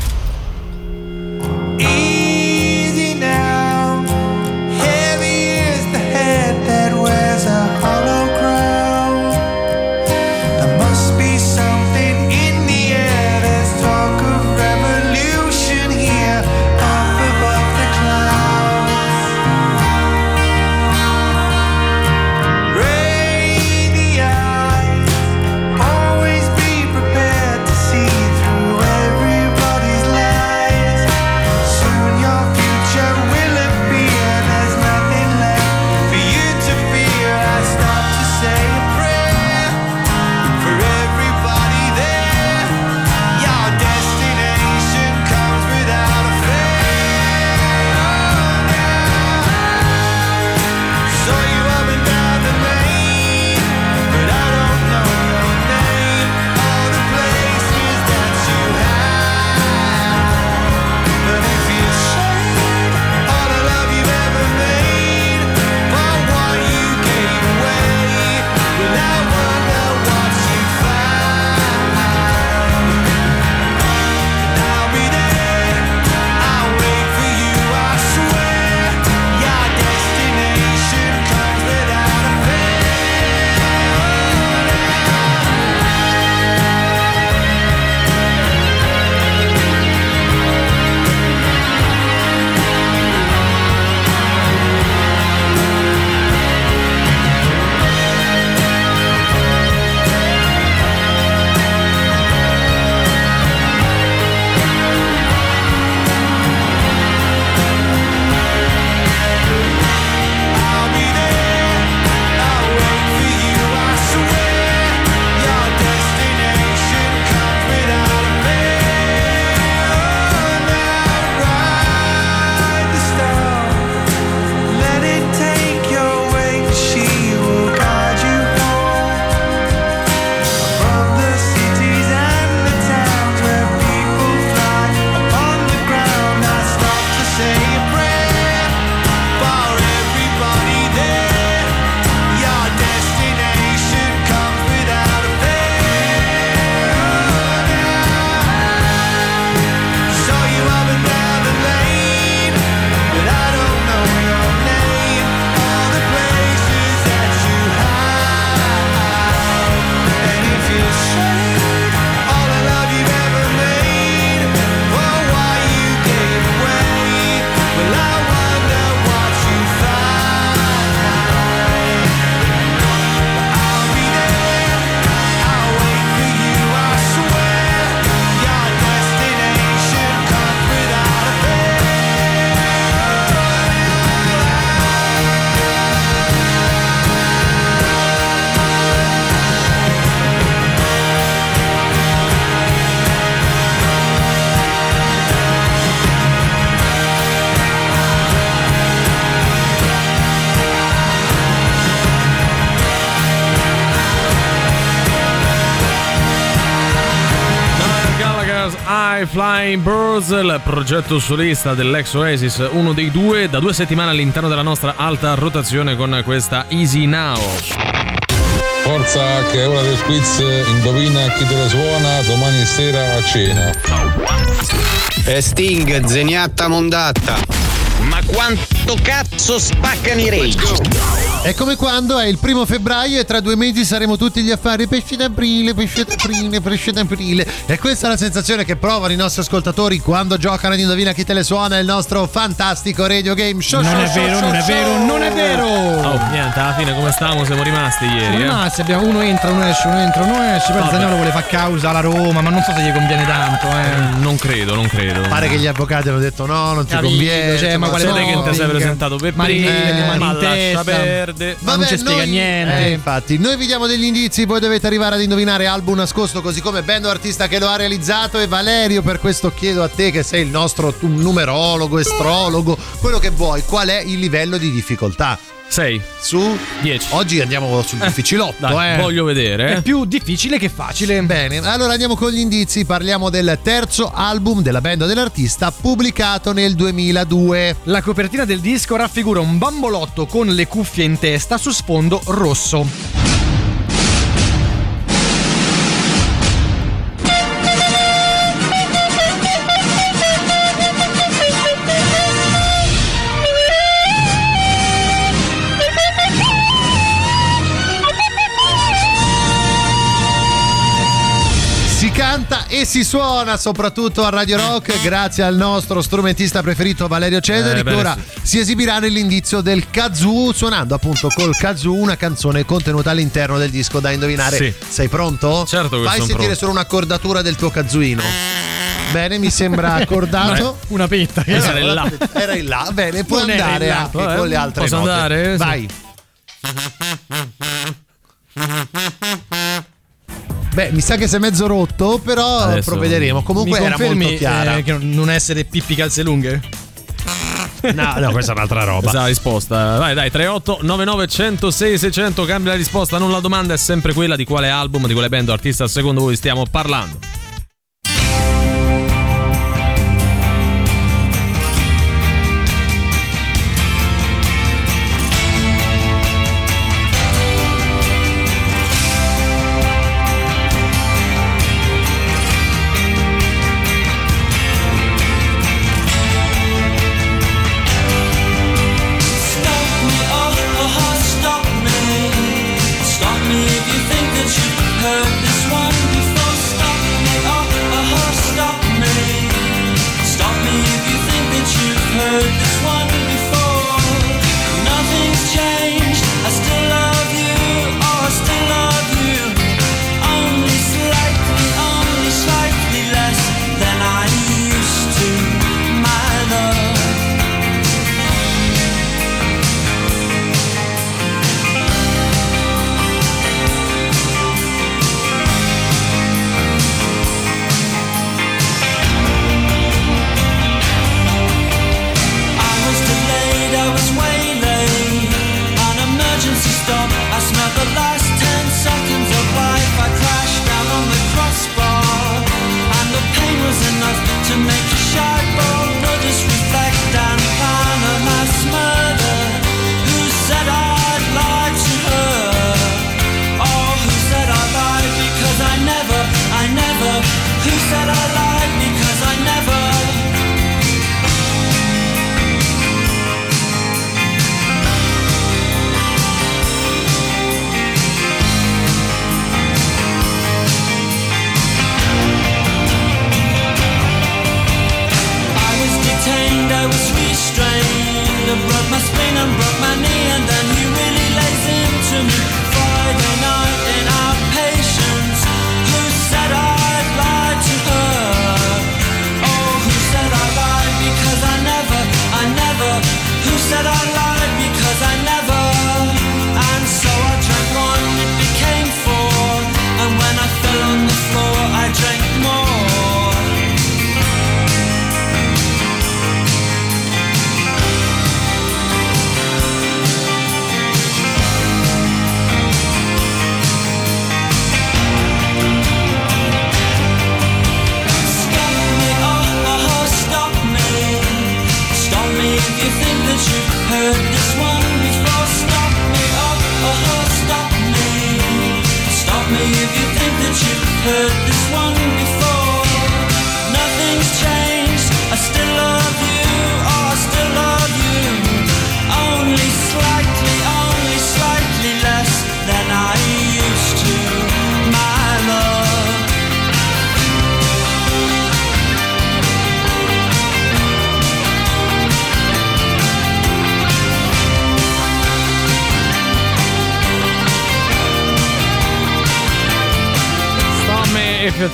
Speaker 3: Flying Birds, il progetto solista dell'ex Oasis, uno dei due, da due settimane all'interno della nostra alta rotazione con questa Easy Now.
Speaker 23: Forza che è ora del quiz, indovina chi te la suona domani sera a cena.
Speaker 24: E Sting, zeniatta mondatta.
Speaker 25: Ma quanto cazzo spaccano i rage?
Speaker 5: È come quando è il primo febbraio e tra due mesi saremo tutti gli affari pesce d'aprile, pesce d'aprile, pesce d'aprile. E questa è la sensazione che provano i nostri ascoltatori quando giocano ad Indovina chi te le suona il nostro fantastico radio game show.
Speaker 4: Non
Speaker 5: show,
Speaker 4: è
Speaker 5: show,
Speaker 4: vero,
Speaker 5: show,
Speaker 4: non è
Speaker 5: show.
Speaker 4: vero, non è vero.
Speaker 3: Oh, niente, alla fine come stavamo siamo rimasti ieri.
Speaker 4: Siamo
Speaker 3: eh.
Speaker 4: rimasti, abbiamo uno entra, uno esce, uno entra, uno esce. Poi. Zagnolo vuole fare causa alla Roma, ma non so se gli conviene tanto. Eh.
Speaker 3: Non credo, non credo.
Speaker 5: Pare che gli avvocati hanno detto no, non ti
Speaker 4: Capito,
Speaker 5: conviene.
Speaker 4: cioè, ma quale
Speaker 3: che ti sei presentato per
Speaker 4: Marinelli,
Speaker 3: primo,
Speaker 4: mani
Speaker 3: ma
Speaker 4: in testa.
Speaker 3: perdere.
Speaker 4: Ma non ci spiega niente.
Speaker 5: Eh, infatti, noi vi diamo degli indizi, poi dovete arrivare ad indovinare album nascosto, così come band o artista che lo ha realizzato. E Valerio, per questo chiedo a te, che sei il nostro numerologo, astrologo, quello che vuoi, qual è il livello di difficoltà?
Speaker 1: 6
Speaker 5: su
Speaker 1: 10.
Speaker 5: Oggi andiamo sul difficilotto,
Speaker 1: Dai,
Speaker 5: eh.
Speaker 1: voglio vedere.
Speaker 4: È più difficile che facile.
Speaker 5: Bene, allora andiamo con gli indizi. Parliamo del terzo album della band dell'artista pubblicato nel 2002.
Speaker 4: La copertina del disco raffigura un bambolotto con le cuffie in testa su sfondo rosso.
Speaker 5: E si suona soprattutto a Radio Rock grazie al nostro strumentista preferito Valerio Cesari
Speaker 1: Eh,
Speaker 5: che ora si esibirà nell'indizio del kazoo suonando appunto col kazoo una canzone contenuta all'interno del disco da indovinare.
Speaker 1: Sì.
Speaker 5: Sei pronto?
Speaker 1: Certo che
Speaker 5: Fai sentire
Speaker 1: pronto.
Speaker 5: solo un'accordatura del tuo kazooino. Bene, mi sembra accordato.
Speaker 4: Una petta. che-
Speaker 1: Era in là.
Speaker 5: Era in là, bene, puoi
Speaker 4: Non
Speaker 5: andare
Speaker 4: là.
Speaker 5: anche
Speaker 1: Vabbè,
Speaker 5: con le altre
Speaker 1: posso
Speaker 5: note.
Speaker 1: andare? Sì.
Speaker 5: Beh, mi sa che sei mezzo rotto, però
Speaker 1: Adesso-
Speaker 5: provvederemo. Comunque
Speaker 4: Mi
Speaker 5: era
Speaker 4: confermi
Speaker 5: molto chiara.
Speaker 4: eh, che non essere Pippi calze lunghe?
Speaker 5: No, no, questa è un'altra roba.
Speaker 1: Questa è la risposta. Vai, dai, 38 99 106 600. Cambia la risposta, non la domanda, è sempre quella di quale album, di quale band o artista secondo voi stiamo parlando.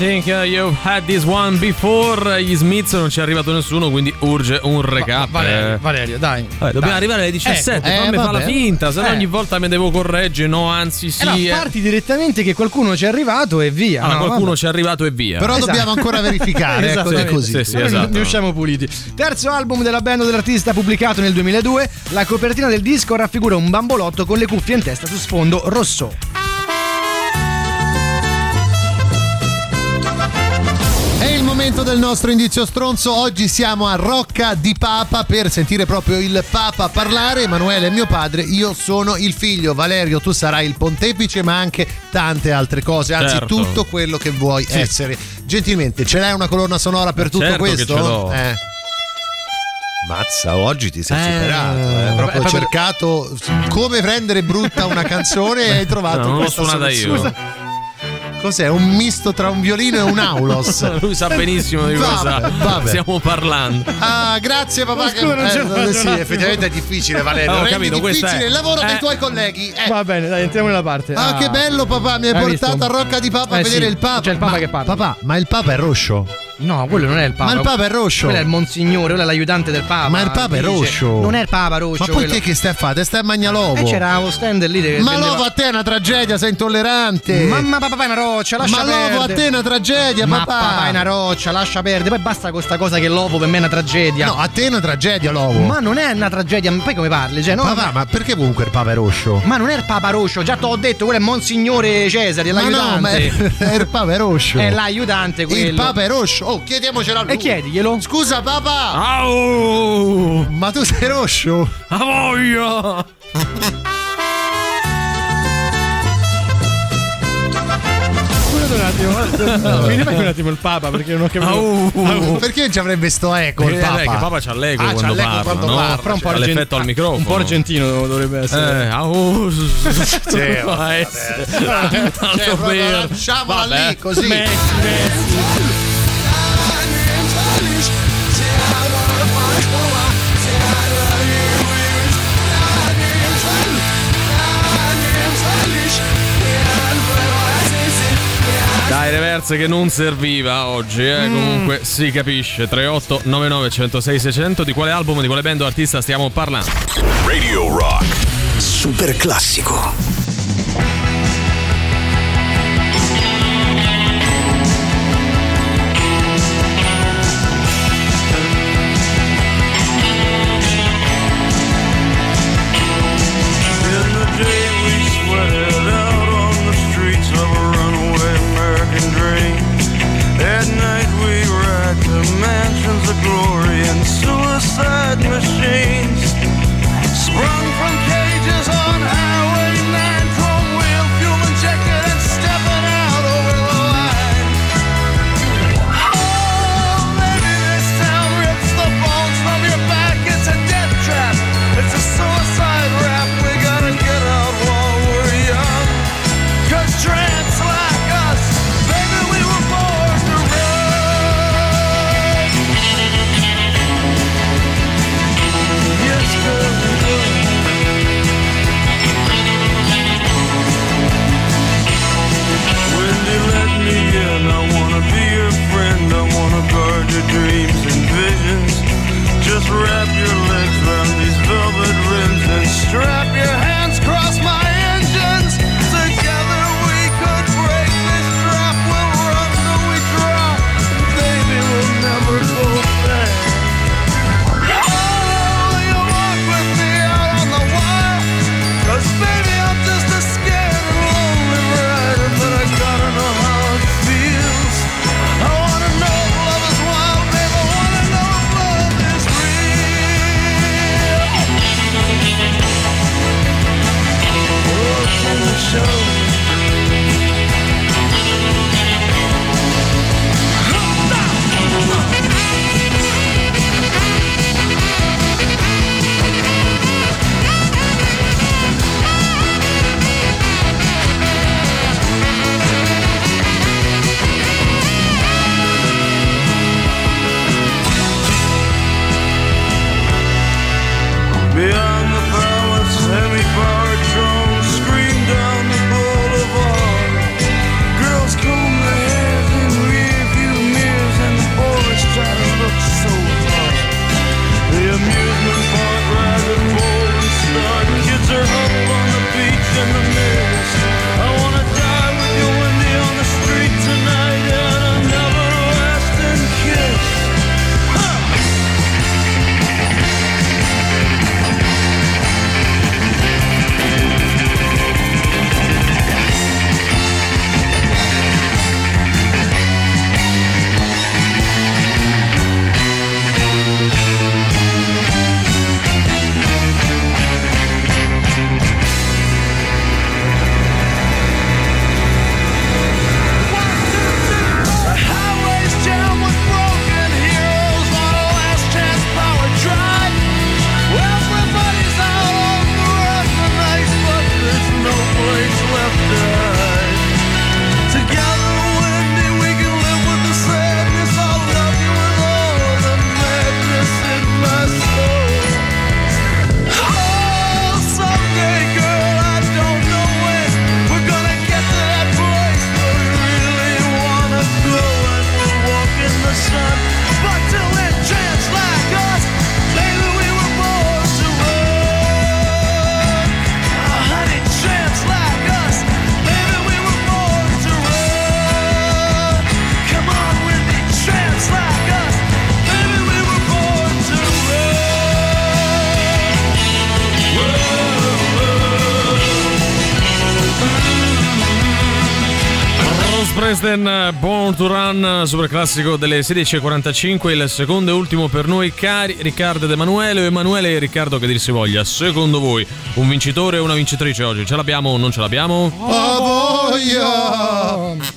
Speaker 26: Think
Speaker 3: uh, you've had this one before, gli Smiths non ci è arrivato nessuno, quindi urge un recap.
Speaker 4: Valerio,
Speaker 3: Eh.
Speaker 4: Valerio, dai.
Speaker 3: Vabbè, dobbiamo
Speaker 4: Dai.
Speaker 3: arrivare alle 17,
Speaker 4: Eh,
Speaker 3: fammi
Speaker 4: eh,
Speaker 3: fare la finta, se no
Speaker 4: Eh.
Speaker 3: ogni volta mi devo correggere, no, anzi sì.
Speaker 4: Eh no,
Speaker 3: eh.
Speaker 4: parti direttamente che qualcuno ci è arrivato e via.
Speaker 3: Allora,
Speaker 4: no,
Speaker 3: qualcuno
Speaker 4: vabbè.
Speaker 3: ci è arrivato e via.
Speaker 5: Però
Speaker 4: Esatto.
Speaker 5: dobbiamo ancora verificare, ecco,
Speaker 4: Esattamente.
Speaker 5: è così.
Speaker 3: Sì, sì,
Speaker 4: Noi
Speaker 3: esatto.
Speaker 4: Ne usciamo puliti. Terzo album della band dell'artista pubblicato nel 2002. La copertina del disco raffigura un bambolotto con le cuffie in testa su sfondo rosso.
Speaker 5: Momento del nostro indizio stronzo. Oggi siamo a Rocca di Papa per sentire proprio il Papa parlare. Emanuele è mio padre, io sono il figlio. Valerio, tu sarai il pontefice, ma anche tante altre cose, anzi
Speaker 3: Certo.
Speaker 5: tutto quello che vuoi
Speaker 3: Sì.
Speaker 5: essere. Gentilmente, ce l'hai una colonna sonora per tutto
Speaker 3: certo
Speaker 5: questo? Eh. Mazza, oggi ti sei
Speaker 3: Eh,
Speaker 5: superato. Eh. Proprio
Speaker 3: proprio-
Speaker 5: cercato come rendere brutta una canzone e hai trovato
Speaker 3: No, non
Speaker 5: questa
Speaker 3: suonata io.
Speaker 5: Cos'è? Un misto tra un violino e un aulos.
Speaker 3: Lui sa benissimo di cosa
Speaker 5: Vabbè, vabbè.
Speaker 3: stiamo parlando.
Speaker 5: Ah, grazie papà. che-
Speaker 4: non
Speaker 5: eh,
Speaker 4: faccio
Speaker 5: sì, effettivamente è difficile, Valerio.
Speaker 3: Eh, ho capito, questo
Speaker 5: difficile
Speaker 3: è-
Speaker 5: il lavoro dei
Speaker 3: eh.
Speaker 5: tuoi colleghi. Eh.
Speaker 4: Va bene, dai, entriamo nella parte.
Speaker 5: Ah, che bello papà, mi hai,
Speaker 4: Hai
Speaker 5: portato
Speaker 4: visto?
Speaker 5: a Rocca di Papa a
Speaker 4: Eh,
Speaker 5: vedere
Speaker 4: sì,
Speaker 5: il Papa.
Speaker 4: C'è il Papa
Speaker 5: Ma-
Speaker 4: che parla.
Speaker 5: Papà, ma il Papa è roscio.
Speaker 4: No, quello non è il Papa.
Speaker 5: Ma il Papa è roscio.
Speaker 4: Quello è il Monsignore, quello è l'aiutante del Papa.
Speaker 5: Ma il Papa è roscio.
Speaker 4: Non è il Papa roscio.
Speaker 5: Ma poi
Speaker 4: quello.
Speaker 5: te che stai a fare? Te stai a Magnalovo.
Speaker 4: Eh, c'era lo stand lì. che
Speaker 5: Ma
Speaker 4: vendeva-
Speaker 5: l'ovo a te è una tragedia, sei intollerante.
Speaker 4: Mamma papà è una roccia, lascia
Speaker 5: Ma
Speaker 4: perdere.
Speaker 5: l'ovo a te è una tragedia,
Speaker 4: Ma
Speaker 5: papà.
Speaker 4: papà è una roccia, lascia perdere. Poi basta con sta cosa che l'ovo per me è una tragedia.
Speaker 5: No, a te è una tragedia l'ovo.
Speaker 4: Ma non è una tragedia, ma poi come parli? Cioè, no,
Speaker 5: Papà, ma perché comunque il Papa è roscio?
Speaker 4: Ma non è il Papa Roscio, già te l'ho detto, quello è Monsignore Cesare, è
Speaker 5: Ma no, ma è,
Speaker 4: l'aiutante.
Speaker 5: è il Papa è roscio.
Speaker 4: È l'aiutante quello.
Speaker 5: Il Papa è roscio. Oh, chiediamocelo a lui.
Speaker 4: E chiediglielo.
Speaker 5: Scusa, papà.
Speaker 3: Au!
Speaker 5: Ma tu sei roscio?
Speaker 3: A voglia!
Speaker 4: Un attimo, mi rifai un attimo il Papa perché non ho capito.
Speaker 3: Au!
Speaker 5: Oh, Perché ci avrebbe sto eco il
Speaker 3: Eh,
Speaker 5: Papa?
Speaker 3: beh, che Papa c'ha l'eco
Speaker 5: Ah,
Speaker 3: quando parla,
Speaker 5: quando
Speaker 3: no?
Speaker 5: parla,
Speaker 4: Però un po'
Speaker 3: l'effetto al microfono.
Speaker 4: Un po' argentino dovrebbe essere.
Speaker 3: Eh, au!
Speaker 5: Sì,
Speaker 3: Va essere.
Speaker 5: Cioè,
Speaker 3: Tanto per.
Speaker 5: lasciamola
Speaker 3: Vabbè.
Speaker 5: lì così.
Speaker 3: Messi, Messi. Reverse che non serviva oggi, eh. Comunque si capisce. 38 99 106 600 di quale album, di quale band o artista stiamo parlando?
Speaker 1: Radio Rock. Super classico.
Speaker 3: Spresden, Born to Run, super classico delle 16.45, il secondo e ultimo per noi cari Riccardo ed Emanuele, Emanuele e Riccardo che dir si voglia, secondo voi un vincitore o una vincitrice oggi? Ce l'abbiamo o non ce l'abbiamo?
Speaker 5: A voglia!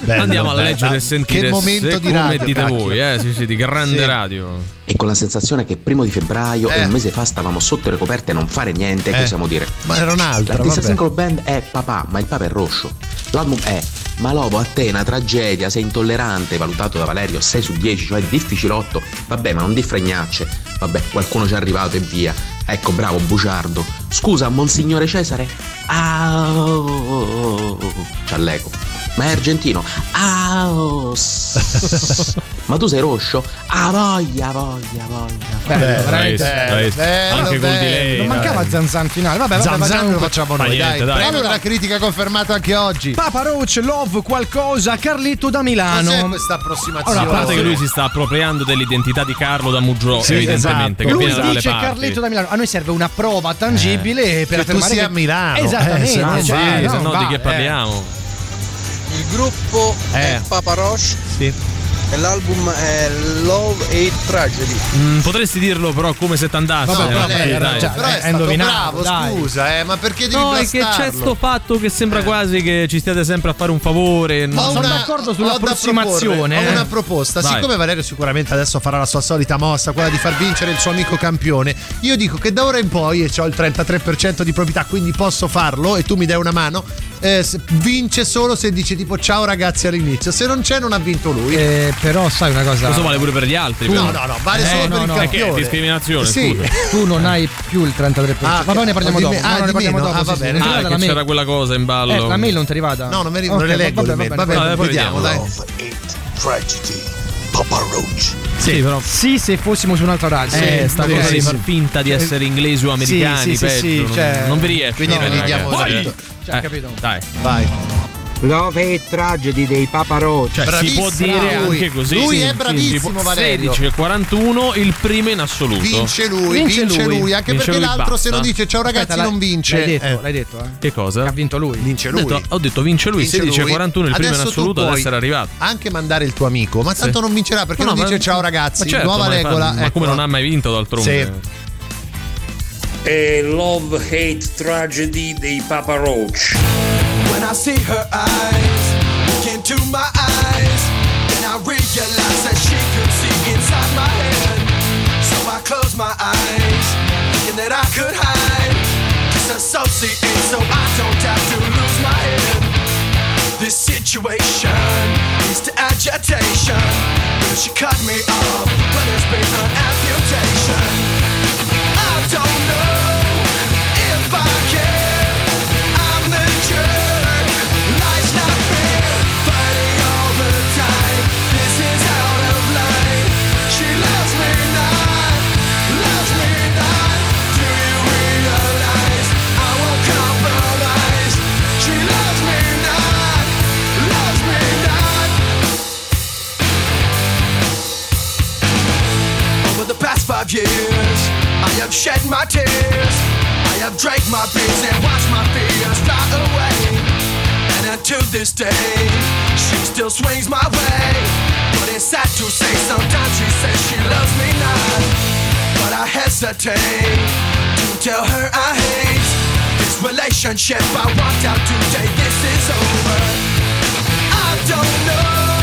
Speaker 5: Bello,
Speaker 3: Andiamo a
Speaker 5: bello.
Speaker 3: leggere e sentire
Speaker 5: Che momento
Speaker 3: se
Speaker 5: di
Speaker 3: come
Speaker 5: radio,
Speaker 3: dite
Speaker 5: cacchio.
Speaker 3: voi, eh? sì, sì, di grande
Speaker 5: Sì.
Speaker 3: radio.
Speaker 27: E con la sensazione che primo di febbraio
Speaker 5: Eh.
Speaker 27: e un mese fa stavamo sotto le coperte a non fare niente,
Speaker 5: Eh.
Speaker 27: possiamo dire.
Speaker 5: Ma era un'altra,
Speaker 27: L'artista
Speaker 5: vabbè.
Speaker 27: single band è Papà, ma il Papa è Roscio. L'album è Malovo a te, una tragedia, sei intollerante, valutato da Valerio 6 su 10, cioè difficilotto. Vabbè, ma non di fregnacce. Vabbè, qualcuno ci è arrivato e via. Ecco, bravo, buciardo. Scusa, Monsignore Cesare? Ah, oh, oh, oh. C'ha l'eco. Ma è argentino? Ah, ma tu sei roscio? Ah, voglia, voglia, voglia.
Speaker 4: Bello, veramente
Speaker 5: bello.
Speaker 4: bello,
Speaker 3: Anche col
Speaker 5: bello.
Speaker 3: delay.
Speaker 4: Non mancava Zanzan finale. Vabbè, vabbè,
Speaker 5: Zam
Speaker 4: vabbè,
Speaker 5: lo facciamo
Speaker 3: Fa
Speaker 5: noi,
Speaker 3: niente,
Speaker 5: dai.
Speaker 3: dai.
Speaker 5: Premio
Speaker 4: Allora-
Speaker 5: della critica confermato anche oggi.
Speaker 4: Papa Roach, Love, qualcosa, Carletto da Milano.
Speaker 5: Cos'è questa approssimazione?
Speaker 3: A parte che lui si sta appropriando dell'identità di Carlo da Muggio,
Speaker 5: Sì,
Speaker 3: evidentemente,
Speaker 5: esatto.
Speaker 4: Lui dice
Speaker 3: parti.
Speaker 4: Carletto da Milano. A noi serve una prova tangibile per
Speaker 5: che tu
Speaker 4: affermare
Speaker 5: sia
Speaker 4: che
Speaker 5: a Milano.
Speaker 4: Esattamente.
Speaker 5: Eh, se non
Speaker 4: cioè,
Speaker 5: vai,
Speaker 4: no,
Speaker 3: se no
Speaker 4: va,
Speaker 3: di che
Speaker 4: eh.
Speaker 3: parliamo?
Speaker 19: Il gruppo è Papa Roche
Speaker 5: Sì.
Speaker 19: E l'album è Love Hate Tragedy.
Speaker 3: Mm, potresti dirlo però come se t'andasse.
Speaker 5: Vabbè,
Speaker 3: eh,
Speaker 5: però,
Speaker 3: sì,
Speaker 5: lei era
Speaker 3: dai.
Speaker 5: già- però è,
Speaker 4: è
Speaker 5: stato
Speaker 4: indovinato,
Speaker 5: bravo,
Speaker 4: dai.
Speaker 5: scusa, eh, ma perché devi
Speaker 3: No, è che c'è
Speaker 5: blastarlo?
Speaker 3: sto fatto che sembra quasi che ci stiate sempre a fare un favore.
Speaker 5: Ho
Speaker 3: no?
Speaker 4: sono
Speaker 5: una-
Speaker 4: d'accordo
Speaker 5: ho da
Speaker 4: sull'approssimazione,
Speaker 5: proporre, Ho
Speaker 4: eh.
Speaker 5: una proposta.
Speaker 3: Vai.
Speaker 5: Siccome Valerio sicuramente adesso farà la sua solita mossa, quella di far vincere il suo amico campione, io dico che da ora in poi, e ho il 33% di proprietà, quindi posso farlo e tu mi dai una mano, eh, vince solo se dice tipo ciao ragazzi all'inizio. Se non c'è non ha vinto lui.
Speaker 4: Eh, però sai una cosa.
Speaker 3: Questo vale pure per gli altri.
Speaker 5: no,
Speaker 3: però.
Speaker 5: no, no, vale
Speaker 3: Eh,
Speaker 5: solo
Speaker 3: no,
Speaker 5: per il
Speaker 3: no. Perché è
Speaker 5: campione.
Speaker 3: discriminazione,
Speaker 5: Sì.
Speaker 3: scusa.
Speaker 4: Tu non hai più il 33%.
Speaker 5: Ah,
Speaker 4: Va bene, ne parliamo
Speaker 5: di
Speaker 4: dopo.
Speaker 5: me-
Speaker 4: No,
Speaker 5: ah,
Speaker 4: no, ne parliamo dopo.
Speaker 5: Ah, va bene.
Speaker 4: sì. È
Speaker 3: Ah,
Speaker 4: arrivata
Speaker 3: che
Speaker 4: la
Speaker 3: c'era
Speaker 4: mail.
Speaker 3: quella cosa in ballo.
Speaker 4: Eh, la mail non ti è arrivata?
Speaker 5: No, non mi,
Speaker 4: Ok,
Speaker 5: non le leggo
Speaker 4: vabbè,
Speaker 3: Vabbè, poi
Speaker 5: vediamo, dai.
Speaker 3: vediamo.
Speaker 17: Tragedy. Papa Roach.
Speaker 3: Sì, però.
Speaker 4: Sì, se fossimo su un'altra radio.
Speaker 3: Eh,
Speaker 4: Sì,
Speaker 3: sta
Speaker 4: ok,
Speaker 3: cosa di
Speaker 4: sì.
Speaker 3: far finta di essere inglesi o americani,
Speaker 4: Sì, sì, sì,
Speaker 3: peggio.
Speaker 4: sì,
Speaker 3: non,
Speaker 4: cioè-
Speaker 3: non vi riesce.
Speaker 5: Quindi noi gli diamo il
Speaker 4: Cioè,
Speaker 3: Eh,
Speaker 4: capito?
Speaker 3: Dai.
Speaker 5: Vai.
Speaker 28: Love Hate Tragedy dei Papa Roach.
Speaker 3: Cioè, si può dire
Speaker 5: lui.
Speaker 3: anche così.
Speaker 5: Lui
Speaker 3: sì,
Speaker 5: è bravissimo, Valerio.
Speaker 3: 16 e 41, il primo in assoluto.
Speaker 5: Vince lui,
Speaker 4: Vince
Speaker 5: vince,
Speaker 4: lui.
Speaker 5: lui. Anche
Speaker 3: Vince
Speaker 5: perché
Speaker 3: lui,
Speaker 5: l'altro se
Speaker 3: basta.
Speaker 5: non dice ciao ragazzi
Speaker 4: Aspetta,
Speaker 5: non vince.
Speaker 4: L'hai detto,
Speaker 5: Eh,
Speaker 4: l'hai detto, eh.
Speaker 3: Che cosa?
Speaker 4: Ha vinto lui.
Speaker 5: Vince
Speaker 3: Ho
Speaker 5: lui.
Speaker 3: detto, ho detto vince lui,
Speaker 5: Vince
Speaker 3: 16 e
Speaker 5: lui.
Speaker 3: 41, il primo in assoluto ad essere arrivato.
Speaker 5: Anche mandare il tuo amico, ma tanto
Speaker 3: Sì.
Speaker 5: non vincerà perché
Speaker 3: No,
Speaker 5: non
Speaker 3: no,
Speaker 5: dice ciao ragazzi.
Speaker 3: certo,
Speaker 5: Nuova regola.
Speaker 3: Ma come
Speaker 5: ecco.
Speaker 3: non ha mai vinto d'altronde?
Speaker 5: Sì.
Speaker 29: E Love Hate Tragedy dei Papa Roach.
Speaker 1: When I see her eyes look into my eyes, and I realize that she could see inside my head. So I close my eyes, thinking that I could hide, disassociate so I don't have to lose my head. This situation leads to agitation. Will she cut me off when there's been an amputation? Five years, I have shed my tears. I have drank my beers and watched my fears fly away. And until this day, she still swings my way. But it's sad to say, sometimes she says she loves me not. But I hesitate to tell her I hate this relationship. I walked out today, this is over. I don't know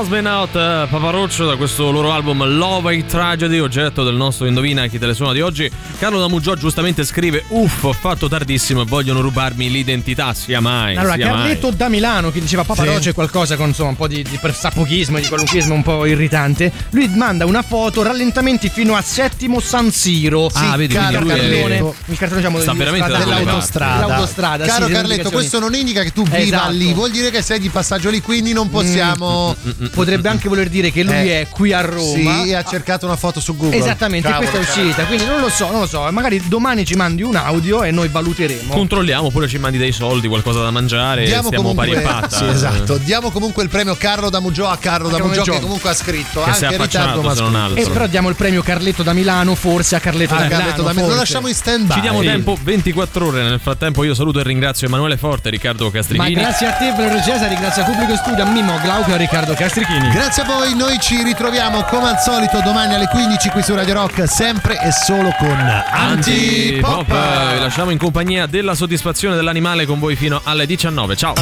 Speaker 3: Lost Me Out eh, Paparoccio da questo loro album Love a Tragedy, oggetto del nostro Indovina chi te le suona di oggi. Carlo Damuggiò giustamente scrive: Uff, ho fatto tardissimo e vogliono rubarmi l'identità. Sia mai.
Speaker 4: Allora,
Speaker 3: sia mai.
Speaker 4: Carletto da Milano che diceva Papa
Speaker 5: Sì.
Speaker 4: Roche qualcosa con insomma un po' di, di persapochismo e di qualunquismo un po' irritante. Lui manda una foto, rallentamenti fino a settimo San Siro.
Speaker 3: Ah, vedi,
Speaker 4: il
Speaker 3: quindi lui è-
Speaker 4: cartellone, il cartellone diciamo
Speaker 3: Sta veramente
Speaker 5: dell'autostrada.
Speaker 4: Dell'autostrada,
Speaker 5: Caro
Speaker 4: sì,
Speaker 5: Carletto, questo non indica che tu viva
Speaker 4: Esatto.
Speaker 5: lì, vuol dire che sei di passaggio lì, quindi non possiamo.
Speaker 4: Potrebbe anche voler dire che lui
Speaker 5: Eh,
Speaker 4: è qui a Roma.
Speaker 5: Sì, ha cercato una foto su Google.
Speaker 4: Esattamente,
Speaker 5: Cavolo,
Speaker 4: questa è uscita, quindi non lo so, non lo so, magari domani ci mandi un audio e noi valuteremo.
Speaker 3: Controlliamo oppure ci mandi dei soldi, qualcosa da mangiare
Speaker 5: Diamo
Speaker 3: stiamo
Speaker 5: comunque,
Speaker 3: pari e patta.
Speaker 5: sì, esatto. Diamo comunque il premio Carlo Damugio a Carlo
Speaker 4: A Carlo
Speaker 5: Damugio che
Speaker 4: Damugio.
Speaker 5: comunque ha scritto
Speaker 3: Che si è
Speaker 5: anche in ritardo ma
Speaker 3: non altro.
Speaker 4: E però diamo il premio Carletto da Milano, forse a Carletto
Speaker 5: Ah,
Speaker 4: da Milano.
Speaker 5: Carletto da Milano. Lo lasciamo in stand by.
Speaker 3: Ci diamo tempo 24 ore. Nel frattempo, io saluto e ringrazio Emanuele Forte e Riccardo
Speaker 4: Ma
Speaker 3: Castrichini.
Speaker 4: grazie a te, Valerio Cesari, grazie a Pubblico Studio, a Mimo Glauco e a Riccardo Castrichini.
Speaker 5: Grazie a voi, noi ci ritroviamo come al solito domani alle 15 qui su Radio Rock, sempre e solo con
Speaker 3: Antipop.
Speaker 5: Antipop.
Speaker 3: Vi lasciamo in compagnia della soddisfazione dell'animale con voi fino alle 19. Ciao.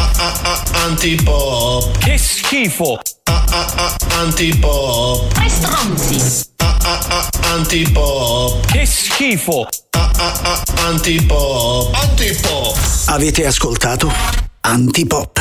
Speaker 18: Antipop.
Speaker 22: Che schifo!
Speaker 18: Antipop.
Speaker 11: Tre stronzi.
Speaker 18: Antipop.
Speaker 22: Che schifo!
Speaker 18: Antipop. Antipop.
Speaker 1: Avete ascoltato Antipop.